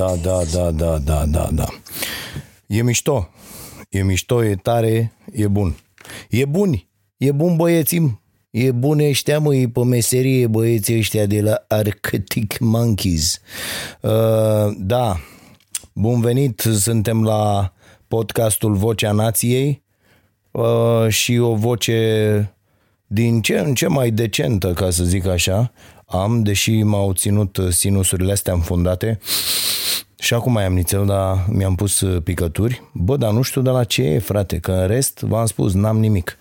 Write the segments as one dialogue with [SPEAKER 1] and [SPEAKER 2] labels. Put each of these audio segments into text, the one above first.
[SPEAKER 1] Da, da, da, da, da, da, da, da. E mișto. E mișto, e tare, e bun. E bun, e bun băieții. E bun ăștia, măi, pe meserie, băieții ăștia de la Arctic Monkeys. Uh, da, bun venit, suntem la podcastul Vocea Nației uh, și o voce din ce în ce mai decentă, ca să zic așa, am, deși m-au ținut sinusurile astea înfundate și acum mai am nițel, dar mi-am pus picături. Bă, dar nu știu de la ce e, frate, că în rest, v-am spus, n-am nimic.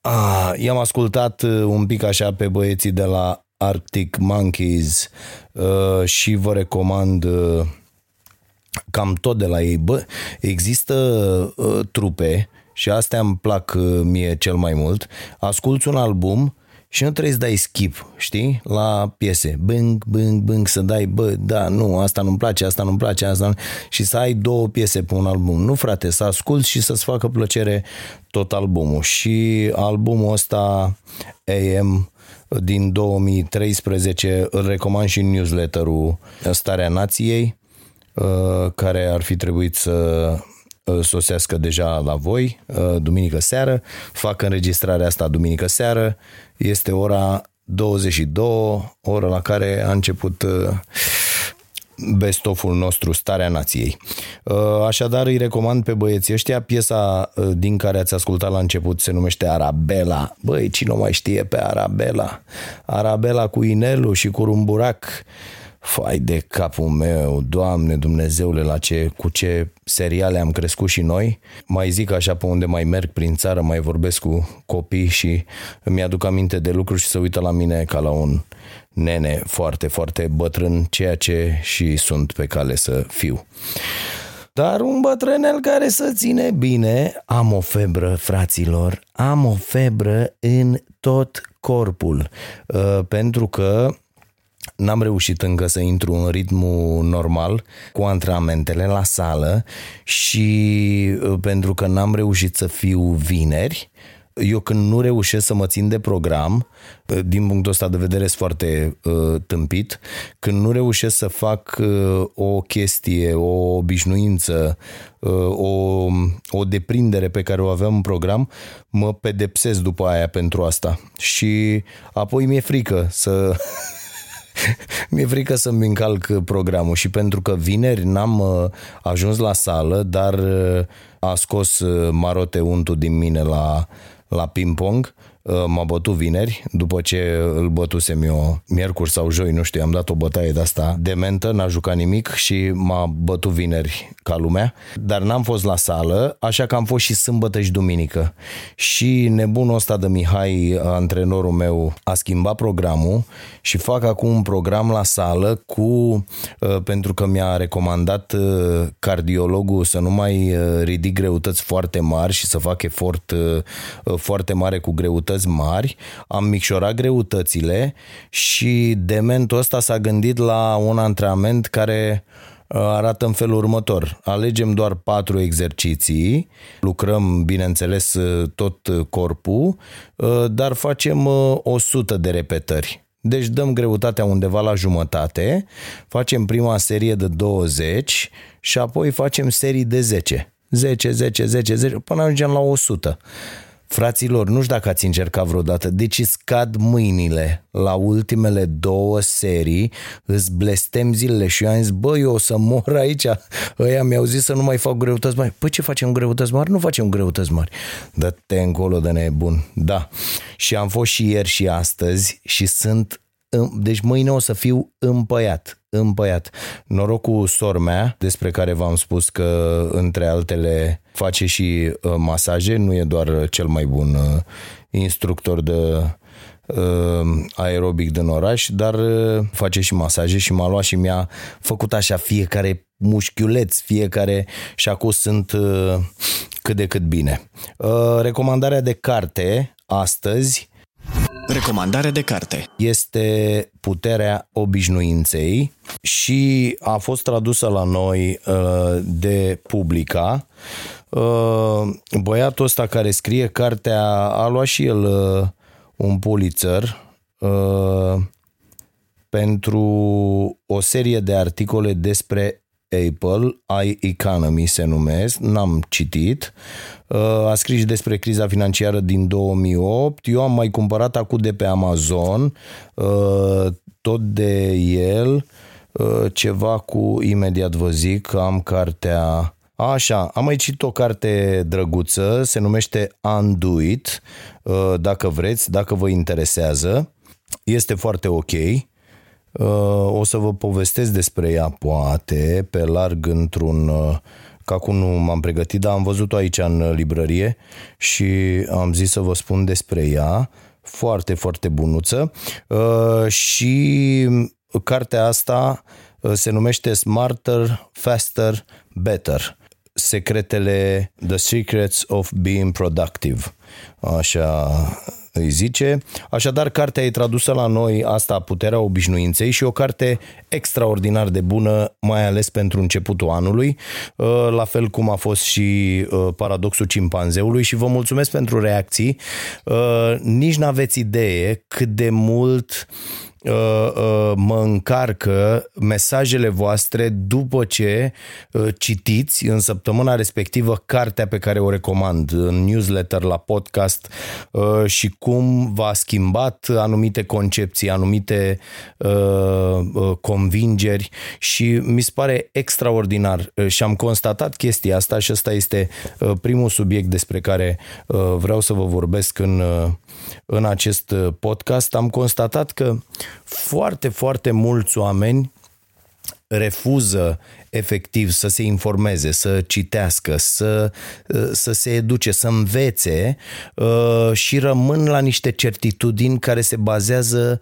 [SPEAKER 1] Ah, i-am ascultat uh, un pic așa pe băieții de la Arctic Monkeys uh, și vă recomand uh, cam tot de la ei. Bă, există uh, trupe și astea îmi plac uh, mie cel mai mult. Asculți un album și nu trebuie să dai skip, știi? La piese. Bâng, bâng, bâng, să dai, bă, da, nu, asta nu-mi place, asta nu-mi place, asta nu... Și să ai două piese pe un album. Nu, frate, să asculți și să-ți facă plăcere tot albumul. Și albumul ăsta AM din 2013 îl recomand și în newsletterul Starea Nației uh, care ar fi trebuit să uh, sosească deja la voi uh, duminică seară. Fac înregistrarea asta duminică seară. Este ora 22, ora la care a început best-of-ul nostru Starea Nației. Așadar îi recomand pe băieții ăștia piesa din care ați ascultat la început se numește Arabela. Băi, cine nu mai știe pe Arabela? Arabela cu inelul și cu rumburac. Fai de capul meu, Doamne Dumnezeule, la ce, cu ce seriale am crescut și noi. Mai zic așa pe unde mai merg prin țară, mai vorbesc cu copii și îmi aduc aminte de lucruri și se uită la mine ca la un nene foarte, foarte bătrân, ceea ce și sunt pe cale să fiu. Dar un bătrânel care să ține bine, am o febră, fraților, am o febră în tot corpul, uh, pentru că N-am reușit încă să intru în ritmul normal cu antrenamentele la sală și uh, pentru că n-am reușit să fiu vineri, eu când nu reușesc să mă țin de program, uh, din punctul ăsta de vedere sunt foarte uh, tâmpit, când nu reușesc să fac uh, o chestie, o obișnuință, uh, o, o deprindere pe care o aveam în program, mă pedepsesc după aia pentru asta. Și apoi mi-e frică să Mi-e frică să-mi încalc programul și pentru că vineri n-am uh, ajuns la sală, dar uh, a scos uh, Marote untul din mine la, la ping-pong, m-a bătut vineri, după ce îl bătusem eu miercuri sau joi, nu știu, am dat o bătaie de asta dementă, n-a jucat nimic și m-a bătut vineri ca lumea, dar n-am fost la sală, așa că am fost și sâmbătă și duminică. Și nebunul ăsta de Mihai, antrenorul meu, a schimbat programul și fac acum un program la sală cu, pentru că mi-a recomandat cardiologul să nu mai ridic greutăți foarte mari și să fac efort foarte mare cu greutăți mari, am micșorat greutățile și dementul ăsta s-a gândit la un antrenament care arată în felul următor. Alegem doar patru exerciții, lucrăm, bineînțeles, tot corpul, dar facem 100 de repetări. Deci dăm greutatea undeva la jumătate, facem prima serie de 20 și apoi facem serii de 10. 10, 10, 10, 10, până ajungem la 100. Fraților, nu știu dacă ați încercat vreodată, deci scad mâinile la ultimele două serii, îți blestem zilele și eu am zis, bă, eu o să mor aici. Ăia mi-au zis să nu mai fac greutăți mari. Păi ce facem greutăți mari? Nu facem greutăți mari. Dă-te încolo de nebun. Da. Și am fost și ieri și astăzi și sunt deci mâine o să fiu împăiat, împăiat. Noroc cu sor mea, despre care v-am spus că între altele face și uh, masaje, nu e doar cel mai bun uh, instructor de uh, aerobic din oraș, dar face și masaje și m-a luat și mi-a făcut așa fiecare mușchiuleț, fiecare și acum sunt cât de cât bine. Recomandarea de carte astăzi
[SPEAKER 2] Recomandare de carte.
[SPEAKER 1] Este Puterea obișnuinței și a fost tradusă la noi uh, de Publica. Uh, băiatul ăsta care scrie cartea a luat și el uh, un Pulitzer pentru o serie de articole despre Apple, iEconomy se numesc, n-am citit. Uh, a scris despre criza financiară din 2008. Eu am mai cumpărat acum de pe Amazon, uh, tot de el, uh, ceva cu, imediat vă zic, că am cartea Așa, am mai citit o carte drăguță, se numește Undo It, dacă vreți, dacă vă interesează. Este foarte ok. O să vă povestesc despre ea, poate, pe larg într-un că acum nu m-am pregătit, dar am văzut-o aici în librărie și am zis să vă spun despre ea. Foarte, foarte bunuță. Uh, și cartea asta uh, se numește Smarter, Faster, Better. Secretele The Secrets of Being Productive. Așa îi zice. Așadar, cartea e tradusă la noi, asta, Puterea obișnuinței și o carte extraordinar de bună, mai ales pentru începutul anului, uh, la fel cum a fost și uh, Paradoxul cimpanzeului și vă mulțumesc pentru reacții. Uh, nici n-aveți idee cât de mult Uh, uh, mă încarcă mesajele voastre după ce uh, citiți în săptămâna respectivă cartea pe care o recomand în newsletter, la podcast și cum v-a schimbat anumite concepții, anumite convingeri. Și mi se pare extraordinar și am constatat chestia asta și ăsta este primul subiect despre care vreau să vă vorbesc în, în acest podcast. Am constatat că foarte, foarte mulți oameni refuză efectiv să se informeze, să citească, să, să se educe, să învețe uh, și rămân la niște certitudini care se bazează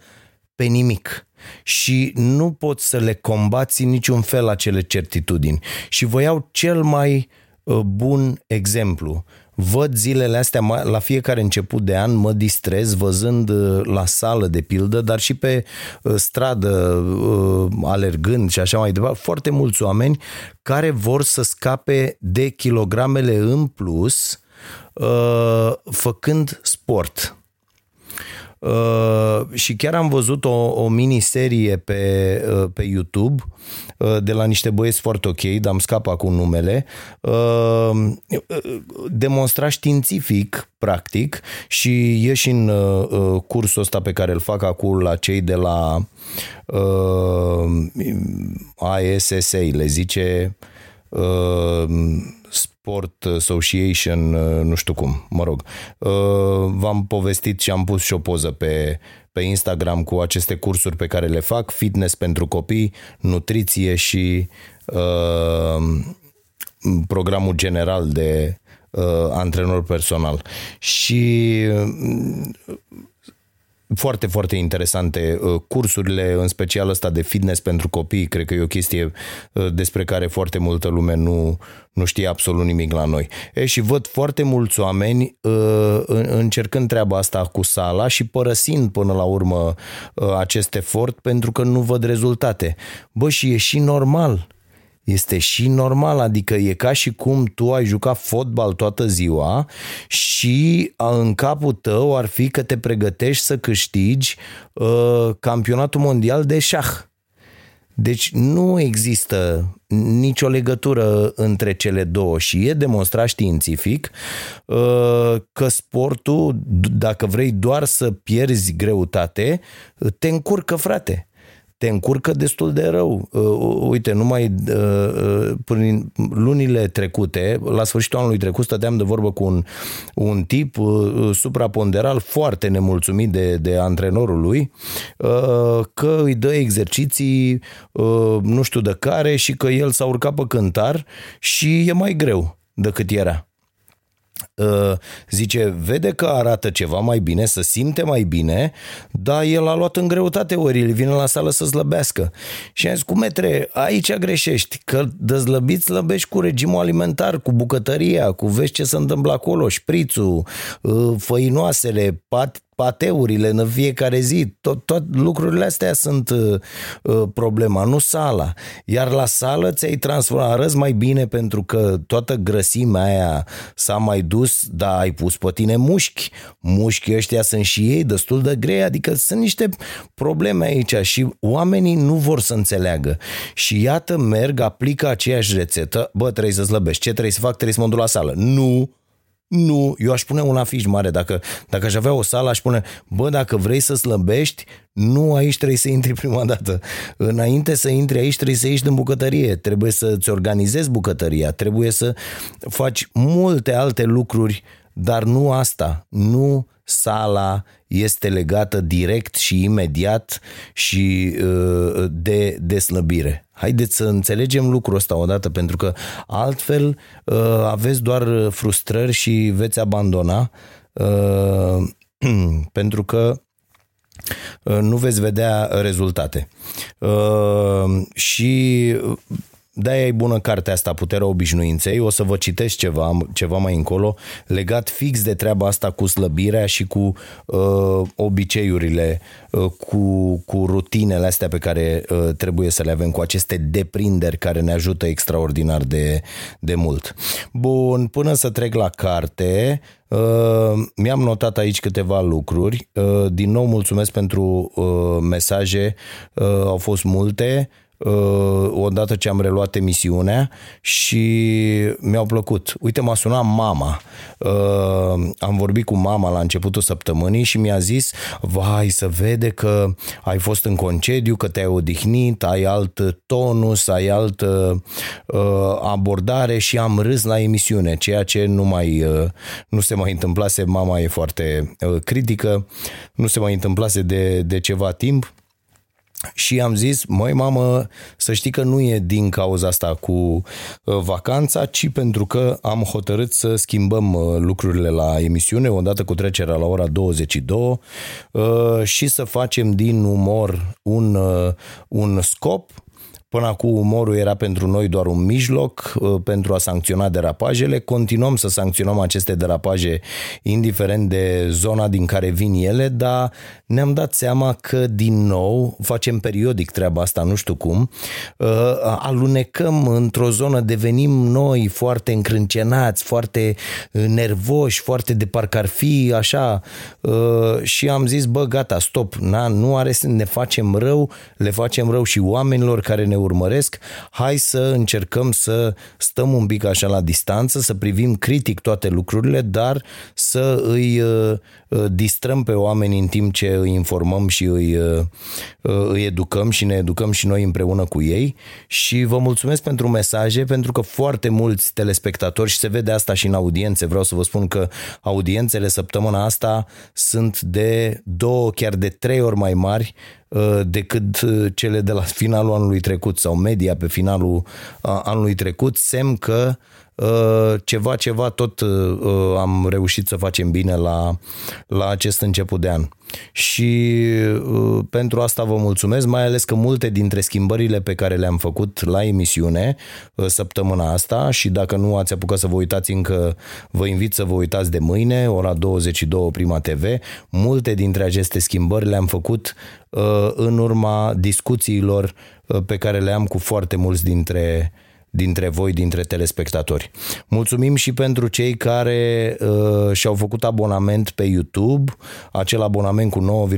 [SPEAKER 1] pe nimic și nu poți să le combați în niciun fel acele certitudini. Și vă iau cel mai uh, bun exemplu văd zilele astea la fiecare început de an, mă distrez văzând uh, la sală de pildă, dar și pe uh, stradă uh, alergând și așa mai departe, foarte mulți oameni care vor să scape de kilogramele în plus făcând sport Uh, și chiar am văzut o, o miniserie pe, uh, pe YouTube uh, de la niște băieți foarte ok, dar am scap acum numele, uh, demonstra științific, practic, și e și în uh, cursul ăsta pe care îl fac acum la cei de la uh, ISSA, le zice uh, Sport Association, uh, nu știu cum, mă rog. Uh, v-am povestit și am pus și o poză pe, pe Instagram cu aceste cursuri pe care le fac, fitness pentru copii, nutriție și uh, programul general de uh, antrenor personal. Și foarte, foarte interesante uh, cursurile, în special ăsta de fitness pentru copii, cred că e o chestie uh, despre care foarte multă lume nu, nu știe absolut nimic la noi. E, și văd foarte mulți oameni uh, încercând treaba asta cu sala și părăsind până la urmă acest efort pentru că nu văd rezultate. Bă, și e și normal este și normal, adică e ca și cum tu ai jucat fotbal toată ziua și în capul tău ar fi că te pregătești să câștigi uh, campionatul mondial de șah. Deci nu există nicio legătură între cele două și e demonstrat științific uh, că sportul, dacă vrei doar să pierzi greutate, te încurcă, frate te încurcă destul de rău. Uh, uite, numai uh, prin lunile trecute, la sfârșitul anului trecut, stăteam de vorbă cu un, un tip supraponderal foarte nemulțumit de, de antrenorul lui, că îi dă exerciții nu știu de care și că el s-a urcat pe cântar și e mai greu decât era. Uh, zice, vede că arată ceva mai bine, să simte mai bine, dar el a luat în greutate ori el vine la sală să slăbească. Și am zis, cu metre, aici greșești, că de slăbit slăbești cu regimul alimentar, cu bucătăria, cu vezi ce se întâmplă acolo, șprițul, uh, făinoasele, pat, pateurile în fiecare zi, tot, tot lucrurile astea sunt uh, uh, problema, nu sala. Iar la sală ți-ai transformat, arăți mai bine pentru că toată grăsimea aia s-a mai dus, dar ai pus pe tine mușchi. Mușchii ăștia sunt și ei destul de grei, adică sunt niște probleme aici și oamenii nu vor să înțeleagă. Și iată, merg, aplică aceeași rețetă, bă, trebuie să slăbești, ce trebuie să fac, trebuie să mă duc la sală. Nu, nu, eu aș pune un afiș mare. Dacă, dacă aș avea o sală, aș pune, bă, dacă vrei să slăbești, nu aici trebuie să intri prima dată. Înainte să intri aici, trebuie să ieși din bucătărie. Trebuie să-ți organizezi bucătăria. Trebuie să faci multe alte lucruri, dar nu asta. Nu sala este legată direct și imediat și uh, de, de slăbire. Haideți să înțelegem lucrul ăsta odată, pentru că altfel uh, aveți doar frustrări și veți abandona, uh, pentru că nu veți vedea rezultate. Și de-aia e bună cartea asta, Puterea obișnuinței. O să vă citesc ceva, ceva mai încolo, legat fix de treaba asta cu slăbirea și cu uh, obiceiurile, uh, cu, cu rutinele astea pe care uh, trebuie să le avem, cu aceste deprinderi care ne ajută extraordinar de, de mult. Bun, până să trec la carte, Uh, mi-am notat aici câteva lucruri. Uh, din nou mulțumesc pentru uh, mesaje, uh, au fost multe. Uh, odată ce am reluat emisiunea și mi-au plăcut. Uite, m-a sunat mama. Uh, am vorbit cu mama la începutul săptămânii și mi-a zis, vai, să vede că ai fost în concediu, că te-ai odihnit, ai alt tonus, ai altă uh, abordare și am râs la emisiune, ceea ce nu mai nu se mai întâmplase, mama e foarte critică, nu se mai întâmplase de, de ceva timp și am zis, măi mamă, să știi că nu e din cauza asta cu uh, vacanța, ci pentru că am hotărât să schimbăm uh, lucrurile la emisiune, odată cu trecerea la ora 22 uh, și să facem din umor un, un scop Până acum umorul era pentru noi doar un mijloc uh, pentru a sancționa derapajele. Continuăm să sancționăm aceste derapaje indiferent de zona din care vin ele, dar ne-am dat seama că din nou facem periodic treaba asta, nu știu cum, uh, alunecăm într-o zonă, devenim noi foarte încrâncenați, foarte uh, nervoși, foarte de parcă ar fi așa și am zis, bă, gata, stop, na, nu are să ne facem rău, le facem rău și oamenilor care ne urmăresc, hai să încercăm să stăm un pic așa la distanță, să privim critic toate lucrurile, dar să îi uh, uh, distrăm pe oameni în timp ce îi informăm și îi, uh, îi educăm și ne educăm și noi împreună cu ei. Și vă mulțumesc pentru mesaje, pentru că foarte mulți telespectatori și se vede asta și în audiențe, vreau să vă spun că audiențele săptămâna asta sunt de două, chiar de trei ori mai mari Uh, decât uh, cele de la finalul anului trecut sau media pe finalul uh, anului trecut, semn că ceva, ceva tot am reușit să facem bine la, la acest început de an. Și uh, pentru asta vă mulțumesc, mai ales că multe dintre schimbările pe care le-am făcut la emisiune uh, săptămâna asta și dacă nu ați apucat să vă uitați încă, vă invit să vă uitați de mâine, ora 22 Prima TV, multe dintre aceste schimbări le-am făcut uh, în urma discuțiilor pe care le am cu foarte mulți dintre dintre voi, dintre telespectatori. Mulțumim și pentru cei care uh, și-au făcut abonament pe YouTube, acel abonament cu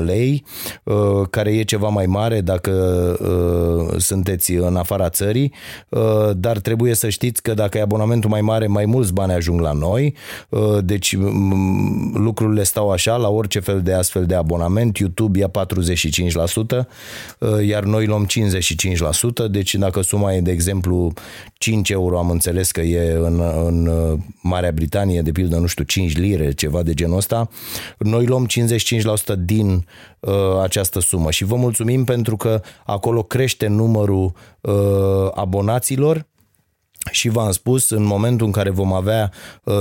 [SPEAKER 1] 9,99 lei, uh, care e ceva mai mare dacă uh, sunteți în afara țării, uh, dar trebuie să știți că dacă e abonamentul mai mare, mai mulți bani ajung la noi, uh, deci um, lucrurile stau așa, la orice fel de astfel de abonament, YouTube ia 45%, uh, iar noi luăm 55%, deci dacă suma e de exemplu 5 euro, am înțeles că e în, în uh, Marea Britanie, de pildă, nu știu, 5 lire, ceva de genul ăsta, noi luăm 55% din uh, această sumă și vă mulțumim pentru că acolo crește numărul uh, abonaților și v-am spus, în momentul în care vom avea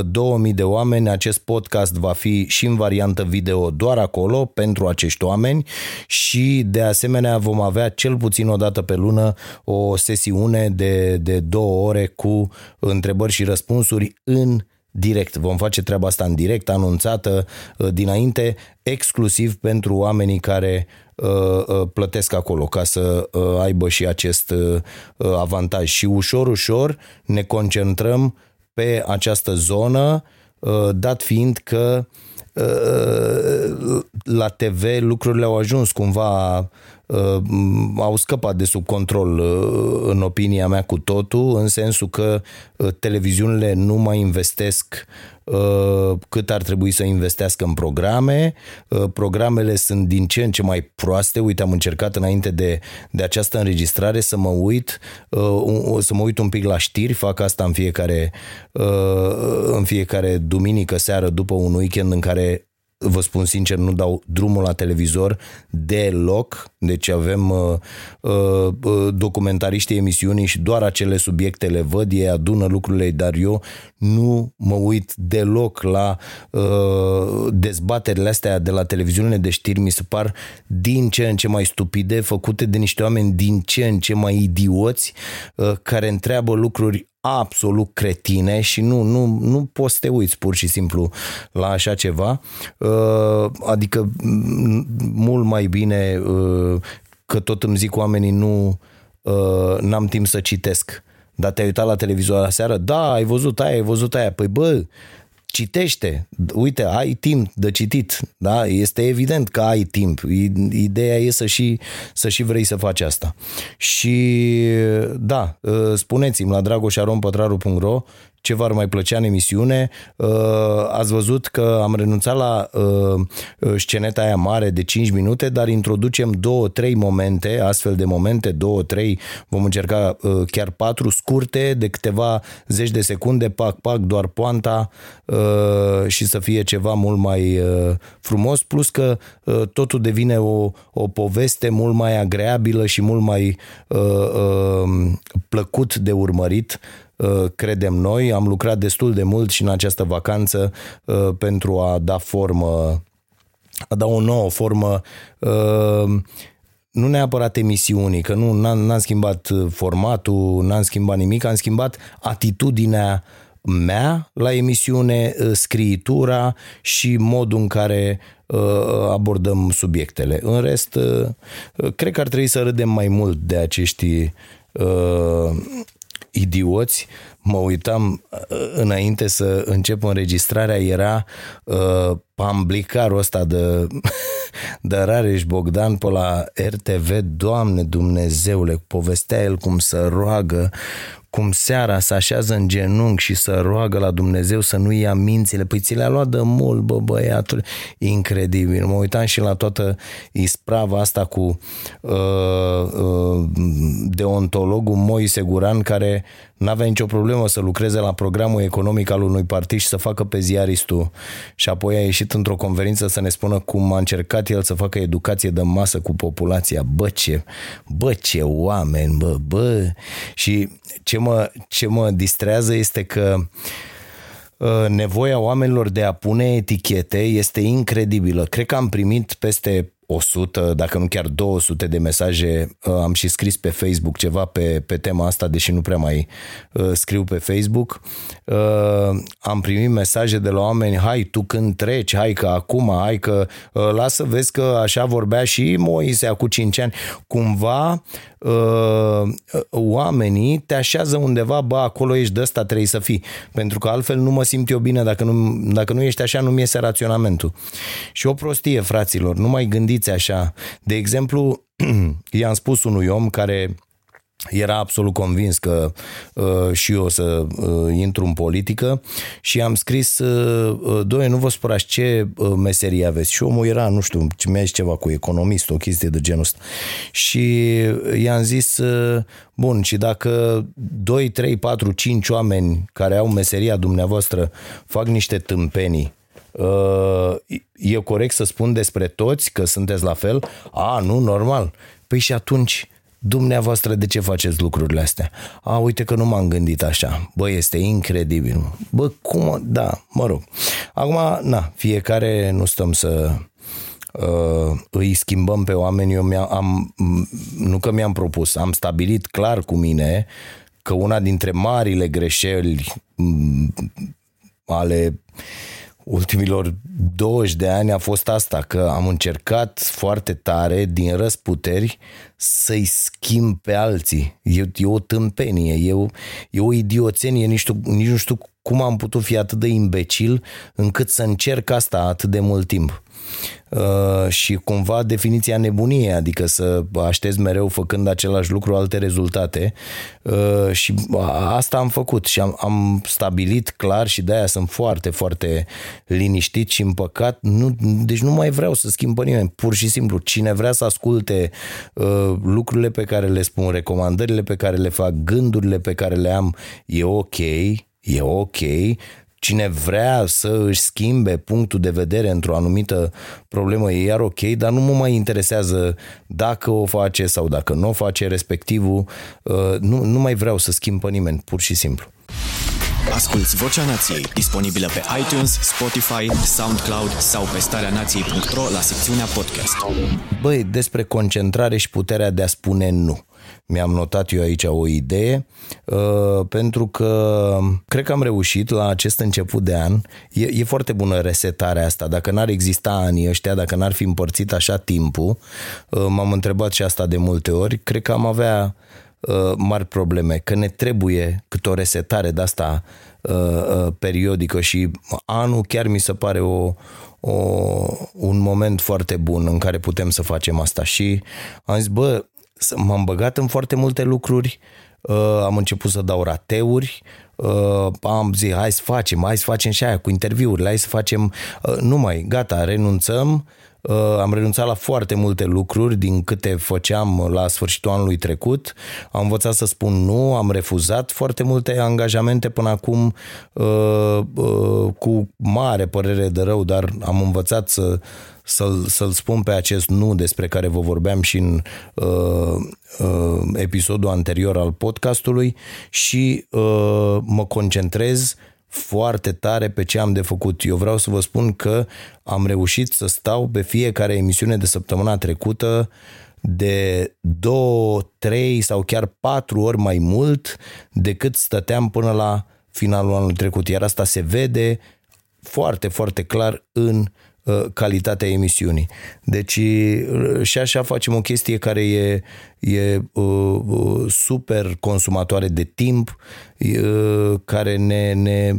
[SPEAKER 1] 2000 de oameni, acest podcast va fi și în variantă video doar acolo pentru acești oameni. Și de asemenea vom avea cel puțin o dată pe lună o sesiune de, de două ore cu întrebări și răspunsuri în direct. Vom face treaba asta în direct, anunțată dinainte, exclusiv pentru oamenii care Uh, uh, plătesc acolo ca să uh, aibă și acest avantaj. Și ușor, ușor ne concentrăm pe această zonă, dat fiind că la TV lucrurile au ajuns cumva au scăpat de sub control în opinia mea cu totul, în sensul că televiziunile nu mai investesc Uh, cât ar trebui să investească în programe. Uh, programele sunt din ce în ce mai proaste. Uite, am încercat înainte de, de această înregistrare să mă uit, uh, să mă uit un pic la știri, fac asta în fiecare, în fiecare duminică seară după un weekend în care vă spun sincer, nu dau drumul la televizor deloc, deci avem uh, uh, uh, documentariștii emisiunii și doar acele subiecte le văd, ei adună lucrurile, dar eu nu mă uit deloc la uh, dezbaterile astea de la televiziunile de știri, mi se par din ce în ce mai stupide, făcute de niște oameni din ce în ce mai idioți, uh, care întreabă lucruri absolut cretine și nu, nu, nu poți să te uiți pur și simplu la așa ceva. Uh, adică mult mai bine uh, că tot îmi zic oamenii nu uh, n-am timp să citesc. Dar te-ai uitat la televizor la seară? Da, ai văzut aia, ai văzut aia. Păi bă, citește, uite, ai timp de citit, da? Este evident că ai timp. Ideea e să și, să și vrei să faci asta. Și da, ă, spuneți-mi la dragoșarompătraru.ro ce v-ar mai plăcea în emisiune. Uh, ați văzut că am renunțat la uh, uh, sceneta aia mare de 5 minute, dar introducem două, trei momente, astfel de momente, două, trei, vom încerca chiar patru scurte de câteva zeci de secunde, pac, pac, doar poanta și să fie ceva mult mai frumos, plus că totul devine o, o poveste mult mai agreabilă și mult mai plăcut de urmărit Uh, credem noi. Am lucrat destul de mult și în această vacanță uh, pentru a da formă, a da o nouă formă uh, nu neapărat emisiunii, că nu n-am schimbat formatul, n-am schimbat nimic, am schimbat atitudinea mea la emisiune, scriitura și modul în care abordăm subiectele. În rest, cred că ar trebui să râdem mai mult de acești idioți, mă uitam uh, înainte să încep înregistrarea, era uh, pamblicarul ăsta de, de Rareș Bogdan pe la RTV, Doamne Dumnezeule, povestea el cum să roagă, cum seara se așează în genunchi și să roagă la Dumnezeu să nu ia mințile. Păi ți le-a luat de mult, bă, băiatul. Incredibil. Mă uitam și la toată isprava asta cu uh, uh, deontologul Moise Guran, care n-avea nicio problemă să lucreze la programul economic al unui partid și să facă pe ziaristul. Și apoi a ieșit într-o conferință să ne spună cum a încercat el să facă educație de masă cu populația. Bă, ce, bă, ce oameni, bă, bă. Și ce mă, ce mă distrează este că uh, nevoia oamenilor de a pune etichete este incredibilă. Cred că am primit peste 100, dacă nu chiar 200 de mesaje. Uh, am și scris pe Facebook ceva pe, pe tema asta, deși nu prea mai uh, scriu pe Facebook. Uh, am primit mesaje de la oameni, hai tu când treci, hai că acum, hai că lasă vezi că așa vorbea și Moise acum 5 ani. Cumva uh, oamenii te așează undeva, bă, acolo ești de ăsta, trebuie să fii. Pentru că altfel nu mă simt eu bine, dacă nu, dacă nu ești așa, nu-mi iese raționamentul. Și o prostie, fraților, nu mai gândiți așa. De exemplu, i-am spus unui om care era absolut convins că uh, și eu o să uh, intru în politică și am scris uh, uh doi, nu vă spărați ce uh, meserie aveți și omul era, nu știu, mi-a zis ceva cu economist, o chestie de genul ăsta și i-am zis uh, bun, și dacă 2, 3, 4, 5 oameni care au meseria dumneavoastră fac niște tâmpenii uh, e corect să spun despre toți că sunteți la fel? A, nu, normal. Păi și atunci dumneavoastră de ce faceți lucrurile astea? A, uite că nu m-am gândit așa. Bă, este incredibil. Bă, cum? Da, mă rog. Acum, na, fiecare nu stăm să uh, îi schimbăm pe oameni. Eu mi-am, am, nu că mi-am propus, am stabilit clar cu mine că una dintre marile greșeli ale ultimilor 20 de ani a fost asta, că am încercat foarte tare, din răsputeri, să-i schimb pe alții. E, e o tâmpenie, e o, e o idioțenie, nici, tu, nici nu știu cum am putut fi atât de imbecil încât să încerc asta atât de mult timp. Uh, și cumva definiția nebuniei, adică să aștepți mereu făcând același lucru alte rezultate uh, și asta am făcut și am, am stabilit clar și de-aia sunt foarte, foarte liniștit și împăcat. Nu, deci nu mai vreau să schimb pe nimeni, pur și simplu. Cine vrea să asculte uh, lucrurile pe care le spun, recomandările pe care le fac, gândurile pe care le am, e ok, e ok, Cine vrea să își schimbe punctul de vedere într-o anumită problemă e iar ok, dar nu mă mai interesează dacă o face sau dacă nu o face respectivul. Uh, nu, nu mai vreau să schimb pe nimeni, pur și simplu.
[SPEAKER 2] Asculți Vocea Nației, disponibilă pe iTunes, Spotify, SoundCloud sau pe starea nației.ro la secțiunea podcast.
[SPEAKER 1] Băi, despre concentrare și puterea de a spune nu mi-am notat eu aici o idee, uh, pentru că cred că am reușit la acest început de an. E, e foarte bună resetarea asta. Dacă n-ar exista anii ăștia, dacă n-ar fi împărțit așa timpul, uh, m-am întrebat și asta de multe ori, cred că am avea uh, mari probleme, că ne trebuie cât o resetare de asta periodică și anul chiar mi se pare o, o, un moment foarte bun în care putem să facem asta și am zis, bă, m-am băgat în foarte multe lucruri, uh, am început să dau rateuri, uh, am zis hai să facem, hai să facem și aia cu interviurile, hai să facem, uh, nu mai, gata, renunțăm, am renunțat la foarte multe lucruri din câte făceam la sfârșitul anului trecut. Am învățat să spun nu, am refuzat foarte multe angajamente până acum cu mare părere de rău, dar am învățat să să-l, să-l spun pe acest nu despre care vă vorbeam și în uh, uh, episodul anterior al podcastului și uh, mă concentrez foarte tare pe ce am de făcut. Eu vreau să vă spun că am reușit să stau pe fiecare emisiune de săptămâna trecută de două, trei sau chiar patru ori mai mult decât stăteam până la finalul anului trecut. Iar asta se vede foarte, foarte clar în Uh, calitatea emisiunii. Deci uh, și așa facem o chestie care e, e uh, uh, super consumatoare de timp, uh, care ne, ne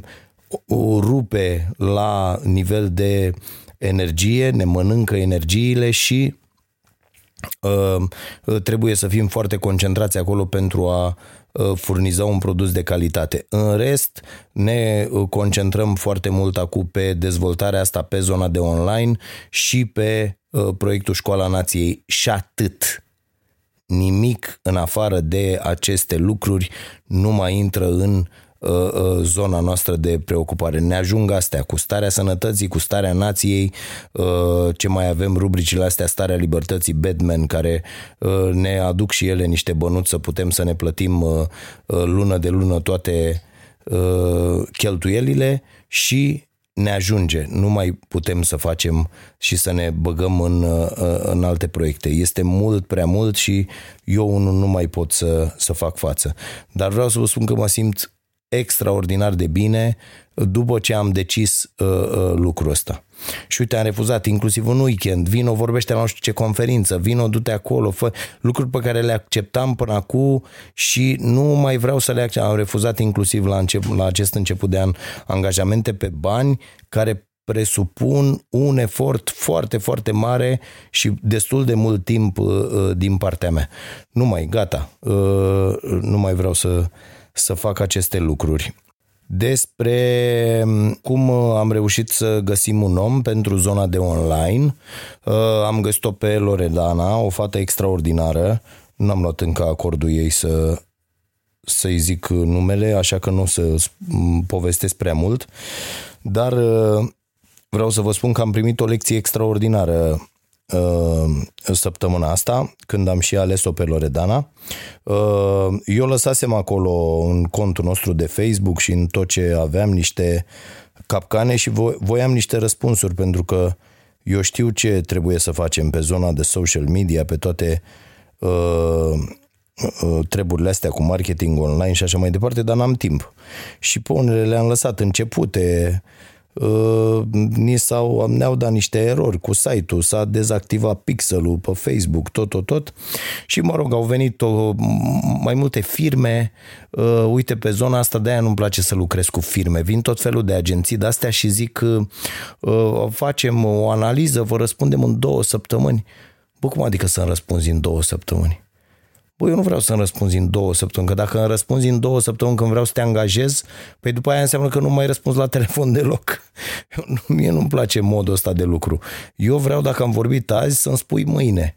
[SPEAKER 1] rupe la nivel de energie, ne mănâncă energiile și uh, trebuie să fim foarte concentrați acolo pentru a Uh, furniza un produs de calitate. În rest, ne uh, concentrăm foarte mult acum pe dezvoltarea asta pe zona de online și pe uh, proiectul Școala Nației și atât. Nimic în afară de aceste lucruri nu mai intră în Uh, uh, zona noastră de preocupare. Ne ajung astea cu starea sănătății, cu starea nației, uh, ce mai avem rubricile astea, starea libertății, Batman, care ne aduc și ele niște bănuți să putem să ne plătim lună de lună toate cheltuielile și ne ajunge. Nu mai putem să facem și să ne băgăm în, în alte proiecte. Este mult prea mult și eu unul nu mai pot să, să fac față. Dar vreau să vă spun că mă simt extraordinar de bine după ce am decis uh, uh, lucrul ăsta. Și uite, am refuzat, inclusiv un weekend, vino, vorbește la nu știu ce conferință, vino, du-te acolo, fă lucruri pe care le acceptam până acum și nu mai vreau să le accept. Am refuzat inclusiv la, încep, la acest început de an angajamente pe bani care presupun un efort foarte, foarte mare și destul de mult timp uh, uh, din partea mea. Nu mai, gata, uh, nu mai vreau să, să fac aceste lucruri. Despre um, cum am reușit să găsim un om pentru zona de online, am găsit-o pe Loredana, o fată extraordinară, nu am luat încă acordul ei să, să-i zic numele, așa că nu o să povestesc prea mult, dar vreau să vă spun că am primit o lecție extraordinară. uh, săptămâna asta, când am și ales-o pe Loredana. Uh, eu lăsasem acolo în contul nostru de Facebook și în tot ce aveam niște capcane și voiam niște răspunsuri pentru că eu știu ce trebuie să facem pe zona de social media, pe toate uh, uh, treburile astea cu marketing online și așa mai departe, dar n-am timp. Și pe unele le-am lăsat începute, Uh, ni s-au, ne-au dat niște erori cu site-ul, s-a dezactivat pixelul pe Facebook, tot, tot, tot și mă rog, au venit o, mai multe firme, uh, uite pe zona asta de aia nu-mi place să lucrez cu firme, vin tot felul de agenții de astea și zic uh, facem o analiză, vă răspundem în două săptămâni. Bă, cum adică să-mi răspunzi în două săptămâni? Bă, eu nu vreau să-mi răspunzi în două săptămâni, că dacă îmi răspunzi în două săptămâni când vreau să te angajez, păi după aia înseamnă că nu mai răspunzi la telefon deloc. Eu, mie nu-mi place modul ăsta de lucru. Eu vreau, dacă am vorbit azi, să-mi spui mâine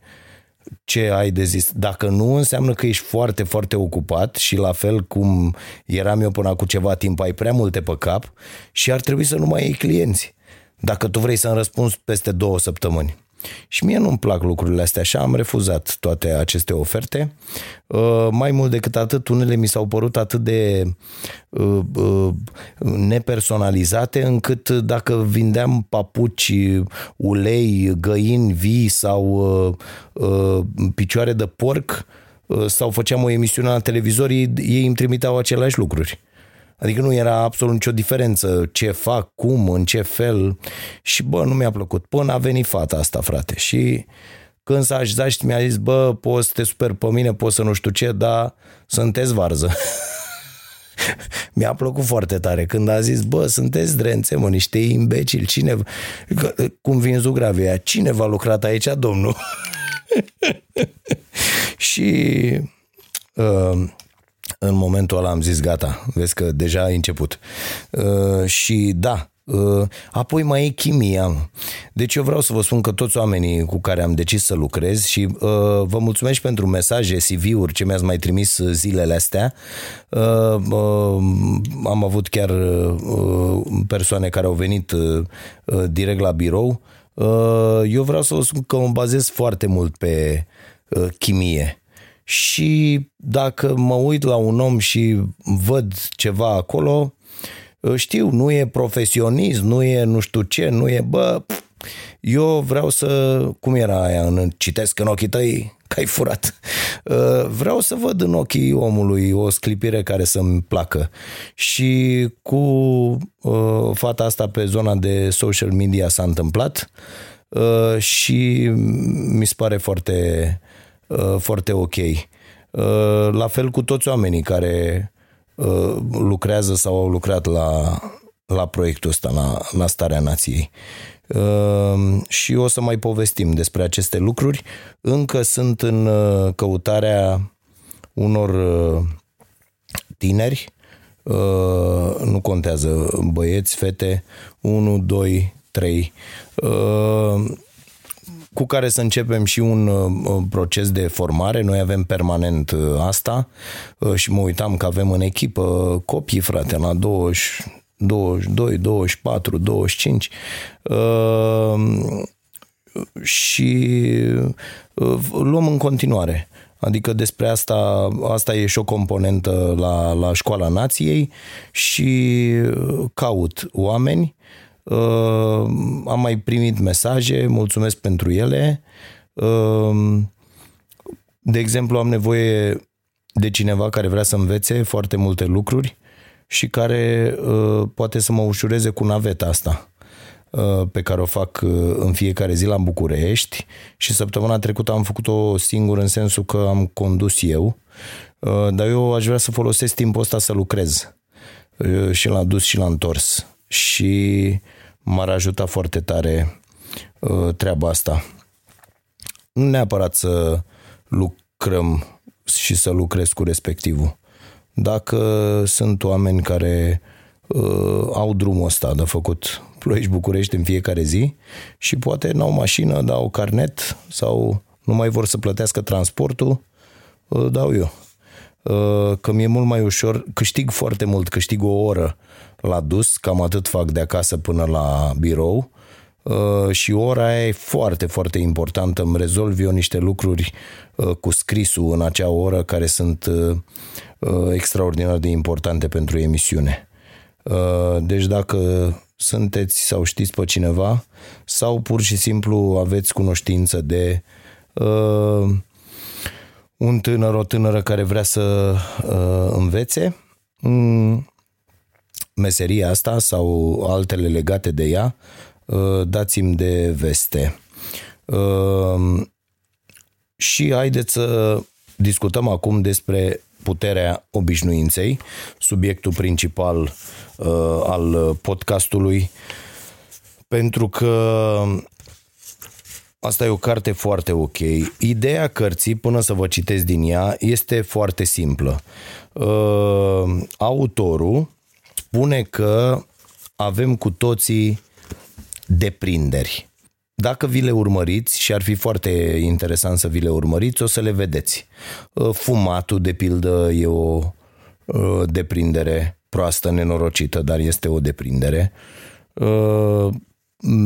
[SPEAKER 1] ce ai de zis. Dacă nu, înseamnă că ești foarte, foarte ocupat și la fel cum eram eu până cu ceva timp, ai prea multe pe cap și ar trebui să nu mai ai clienți. Dacă tu vrei să-mi răspunzi peste două săptămâni. Și mie nu-mi plac lucrurile astea, așa am refuzat toate aceste oferte. Uh, mai mult decât atât, unele mi s-au părut atât de uh, uh, nepersonalizate încât dacă vindeam papuci, ulei, găini vii sau picioare de porc sau făceam o emisiune la televizor, ei, ei îmi trimiteau aceleași lucruri. Adică nu era absolut nicio diferență ce fac, cum, în ce fel și bă, nu mi-a plăcut. Până a venit fata asta, frate, și când s-a așezat și mi-a zis, bă, poți să te super pe mine, poți să nu știu ce, dar sunteți varză. Mi-a plăcut foarte tare când a zis, bă, sunteți drențe, mă, niște imbecili, cine, cum vin zugravia, cine v-a lucrat aici, domnul? și uh, în momentul ăla am zis gata, vezi că deja ai început. Uh, și da, uh, apoi mai e chimia. Deci eu vreau să vă spun că toți oamenii cu care am decis să lucrez și uh, vă mulțumesc pentru mesaje, CV-uri ce mi-ați mai trimis zilele astea. Uh, uh, am avut chiar uh, persoane care au venit uh, direct la birou. Uh, eu vreau să vă spun că mă bazez foarte mult pe uh, chimie și dacă mă uit la un om și văd ceva acolo, știu, nu e profesionist, nu e nu știu ce, nu e, bă, eu vreau să, cum era aia, în, citesc în ochii tăi, că ai furat. Vreau să văd în ochii omului o sclipire care să-mi placă. Și cu uh, fata asta pe zona de social media s-a întâmplat uh, și mi se pare foarte Uh, foarte ok. Uh, la fel cu toți oamenii care uh, lucrează sau au lucrat la, la proiectul ăsta, la, la starea nației. Și o să mai povestim despre aceste lucruri. Încă sunt în căutarea unor tineri, nu contează băieți, fete, 1, 2, 3, cu care să începem și un uh, proces de formare. Noi avem permanent uh, asta uh, și mă uitam că avem în echipă copii, frate, la 20, 22, 24, 25 și luăm în continuare. Adică despre asta, asta e și o componentă la, la școala nației și caut oameni Uh, am mai primit mesaje, mulțumesc pentru ele. Uh, de exemplu, am nevoie de cineva care vrea să învețe foarte multe lucruri și care uh, poate să mă ușureze cu naveta asta. uh, pe care o fac uh, în fiecare zi la București și săptămâna trecută am făcut-o singur în sensul că am condus eu, dar eu aș vrea să folosesc timpul ăsta să lucrez și l-a dus și l-a întors și m-ar ajuta foarte tare treaba asta. Nu neapărat să lucrăm și să lucrez cu respectivul. Dacă sunt oameni care uh, au drumul ăsta de făcut Ploiești-București în fiecare zi și poate n-au mașină, dau carnet sau nu mai vor să plătească transportul, uh, dau eu. Uh, că mi-e mult mai ușor, câștig foarte mult, câștig o oră la dus, cam atât fac de acasă până la birou uh, și ora aia e foarte, foarte importantă. Îmi rezolv eu niște lucruri uh, cu scrisul în acea oră care sunt uh, extraordinar de importante pentru emisiune. Deci dacă sunteți sau știți pe cineva sau pur și simplu aveți cunoștință de un tânăr, o tânără care vrea să învețe mm, meseria asta sau altele legate de ea, Uh, dați-mi de veste. Uh, și haideți să discutăm acum despre puterea obișnuinței, subiectul principal uh, al podcastului, pentru că asta e o carte foarte ok. Ideea cărții, până să vă citesc din ea, este foarte simplă. Autorul spune că avem cu toții deprinderi. Dacă vi le urmăriți, și ar fi foarte interesant să vi le urmăriți, o să le vedeți. Uh, fumatul, de pildă, e o uh, deprindere proastă, nenorocită, dar este o deprindere. Uh,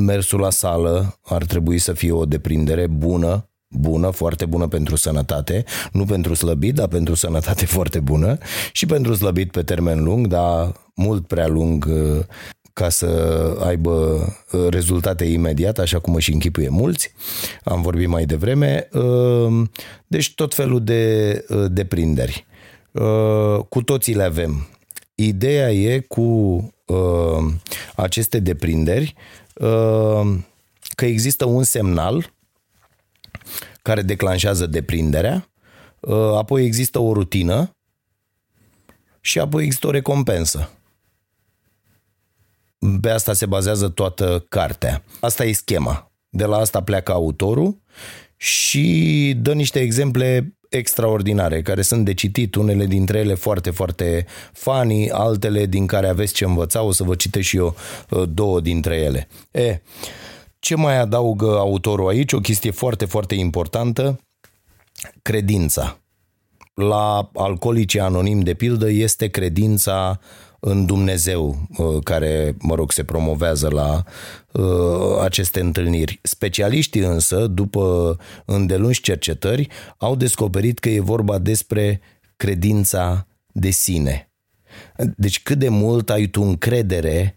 [SPEAKER 1] mersul la sală ar trebui să fie o deprindere bună, bună, foarte bună pentru sănătate, nu pentru slăbit, dar pentru sănătate foarte bună și pentru slăbit pe termen lung, dar mult prea lung ca să aibă uh, rezultate imediat, așa cum își închipuie mulți. Am vorbit mai devreme. Uh, deci tot felul de uh, deprinderi. Cu toții le avem. Ideea e cu aceste deprinderi că există un semnal care declanșează deprinderea, apoi există o rutină și apoi există o recompensă. Pe asta se bazează toată cartea. Asta e schema. De la asta pleacă autorul și dă niște exemple extraordinare, care sunt de citit, unele dintre ele foarte, foarte funny, altele din care aveți ce învăța, o să vă citesc și eu uh, două dintre ele. E, ce mai adaugă autorul aici? O chestie foarte, foarte importantă, credința. La alcoolicii anonim, de pildă, este credința în Dumnezeu uh, care, mă rog, se promovează la uh, aceste întâlniri. Specialiștii însă, după îndelungi cercetări, au descoperit că e vorba despre credința de sine. Deci cât de mult ai tu încredere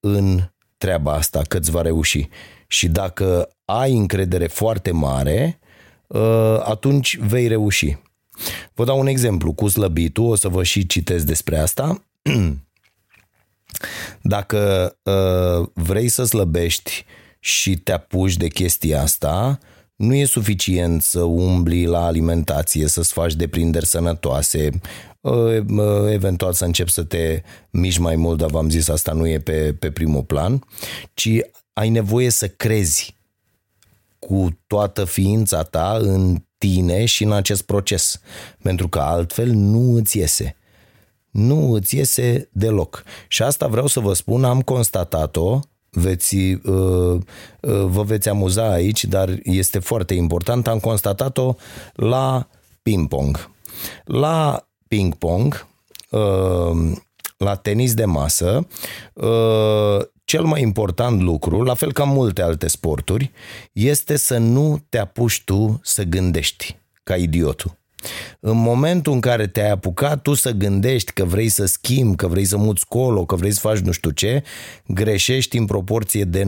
[SPEAKER 1] în treaba asta, că îți va reuși. Și dacă ai încredere foarte mare, uh, atunci vei reuși. Vă dau un exemplu cu slăbitul, o să vă și citesc despre asta. Dacă uh, vrei să slăbești și te apuci de chestia asta, nu e suficient să umbli la alimentație, să-ți faci deprinderi sănătoase, uh, uh, eventual să începi să te miști mai mult, dar v-am zis asta nu e pe, pe primul plan, ci ai nevoie să crezi cu toată ființa ta în tine și în acest proces, pentru că altfel nu îți iese nu îți iese deloc. Și asta vreau să vă spun, am constatat-o, veți, uh, uh, vă veți amuza aici, dar este foarte important, am constatat-o la ping-pong. La ping-pong, uh, la tenis de masă, cel mai important lucru, la fel ca multe alte sporturi, este să nu te apuci tu să gândești ca idiotul. În momentul în care te-ai apucat tu să gândești că vrei să schimbi, că vrei să muți colo, că vrei să faci nu știu ce, greșești în proporție de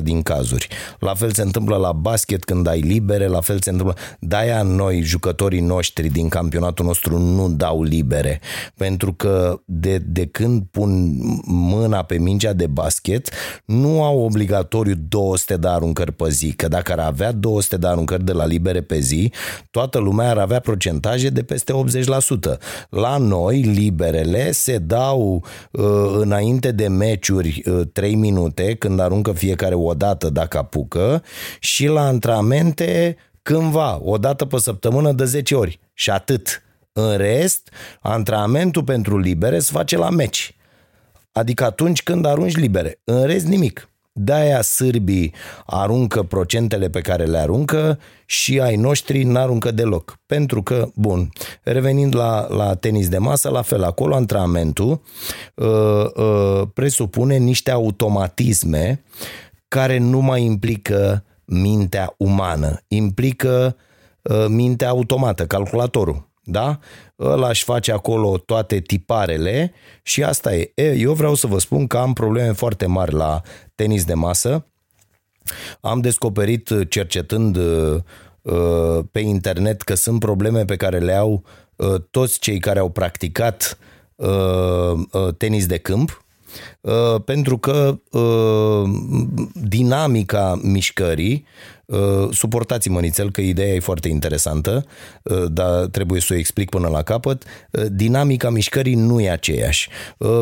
[SPEAKER 1] 90% din cazuri. La fel se întâmplă la basket când ai libere, la fel se întâmplă... De-aia noi, jucătorii noștri din campionatul nostru, nu dau libere. Pentru că de, de când pun mâna pe mingea de basket, nu au obligatoriu 200 de aruncări pe zi. Că dacă ar avea 200 de aruncări de la libere pe zi, toată lumea ar avea procentaje de peste 80%. La noi, liberele se dau uh, înainte de meciuri uh, 3 minute, când aruncă fiecare o dată dacă apucă, și la antrenamente cândva, o dată pe săptămână de 10 ori. Și atât. În rest, antrenamentul pentru libere se face la meci. Adică atunci când arunci libere. În rest nimic. De-aia sârbii aruncă procentele pe care le aruncă și ai noștri n-aruncă deloc. Pentru că, bun, revenind la, la tenis de masă, la fel, acolo antrenamentul uh, uh, presupune niște automatisme care nu mai implică mintea umană, implică uh, mintea automată, calculatorul da? Ăla își face acolo toate tiparele și asta e. Eu vreau să vă spun că am probleme foarte mari la tenis de masă. Am descoperit cercetând uh, uh, pe internet că sunt probleme pe care le au uh, toți cei care au practicat tenis de câmp, pentru că dinamica mișcării Uh, suportați-mă nițel că ideea e foarte interesantă, uh, dar trebuie să o explic până la capăt. Uh, dinamica mișcării nu e aceeași.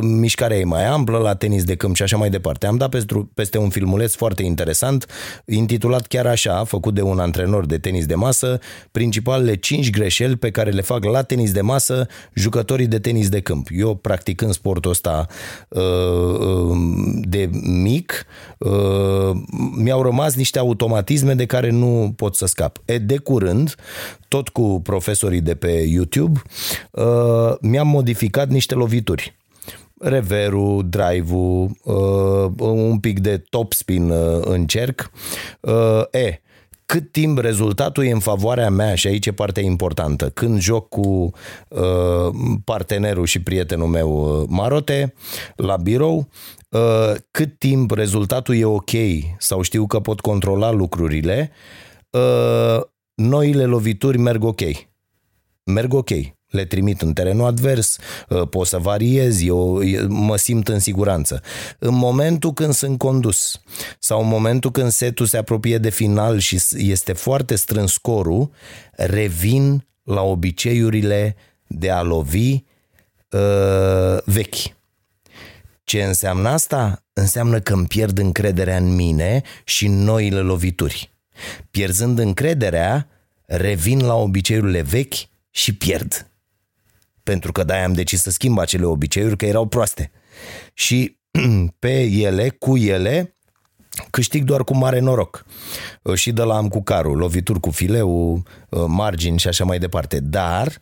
[SPEAKER 1] Mișcarea e mai amplă la tenis de câmp și așa mai departe. Am dat peste un filmuleț foarte interesant, intitulat chiar așa, făcut de un antrenor de tenis de masă, principalele 5 greșeli pe care le fac la tenis de masă jucătorii de tenis de câmp. Eu practicând sportul ăsta de mic, mi-au rămas niște automatisme de care nu pot să scap. E, de curând, tot cu profesorii de pe YouTube, uh, mi-am modificat niște lovituri reverul, drive-ul, uh, un pic de topspin uh, în cerc. Uh, e, cât timp rezultatul e în favoarea mea și aici e partea importantă. Când joc cu uh, partenerul și prietenul meu uh, Marote la birou, uh, cât timp rezultatul e ok sau știu că pot controla lucrurile, uh, noile lovituri merg ok. Merg ok le trimit în terenul advers, uh, pot să variez, eu mă simt în siguranță. În momentul când sunt condus sau în momentul când setul se apropie de final și este foarte strâns scorul, revin la obiceiurile de a lovi uh, vechi. Ce înseamnă asta? Înseamnă că îmi pierd încrederea în mine și în noile lovituri. Pierzând încrederea, revin la obiceiurile vechi și pierd pentru că de-aia am decis să schimb acele obiceiuri, că erau proaste. Și pe ele, cu ele, câștig doar cu mare noroc. Și de la am cu carul, lovituri cu fileu, margini și așa mai departe. Dar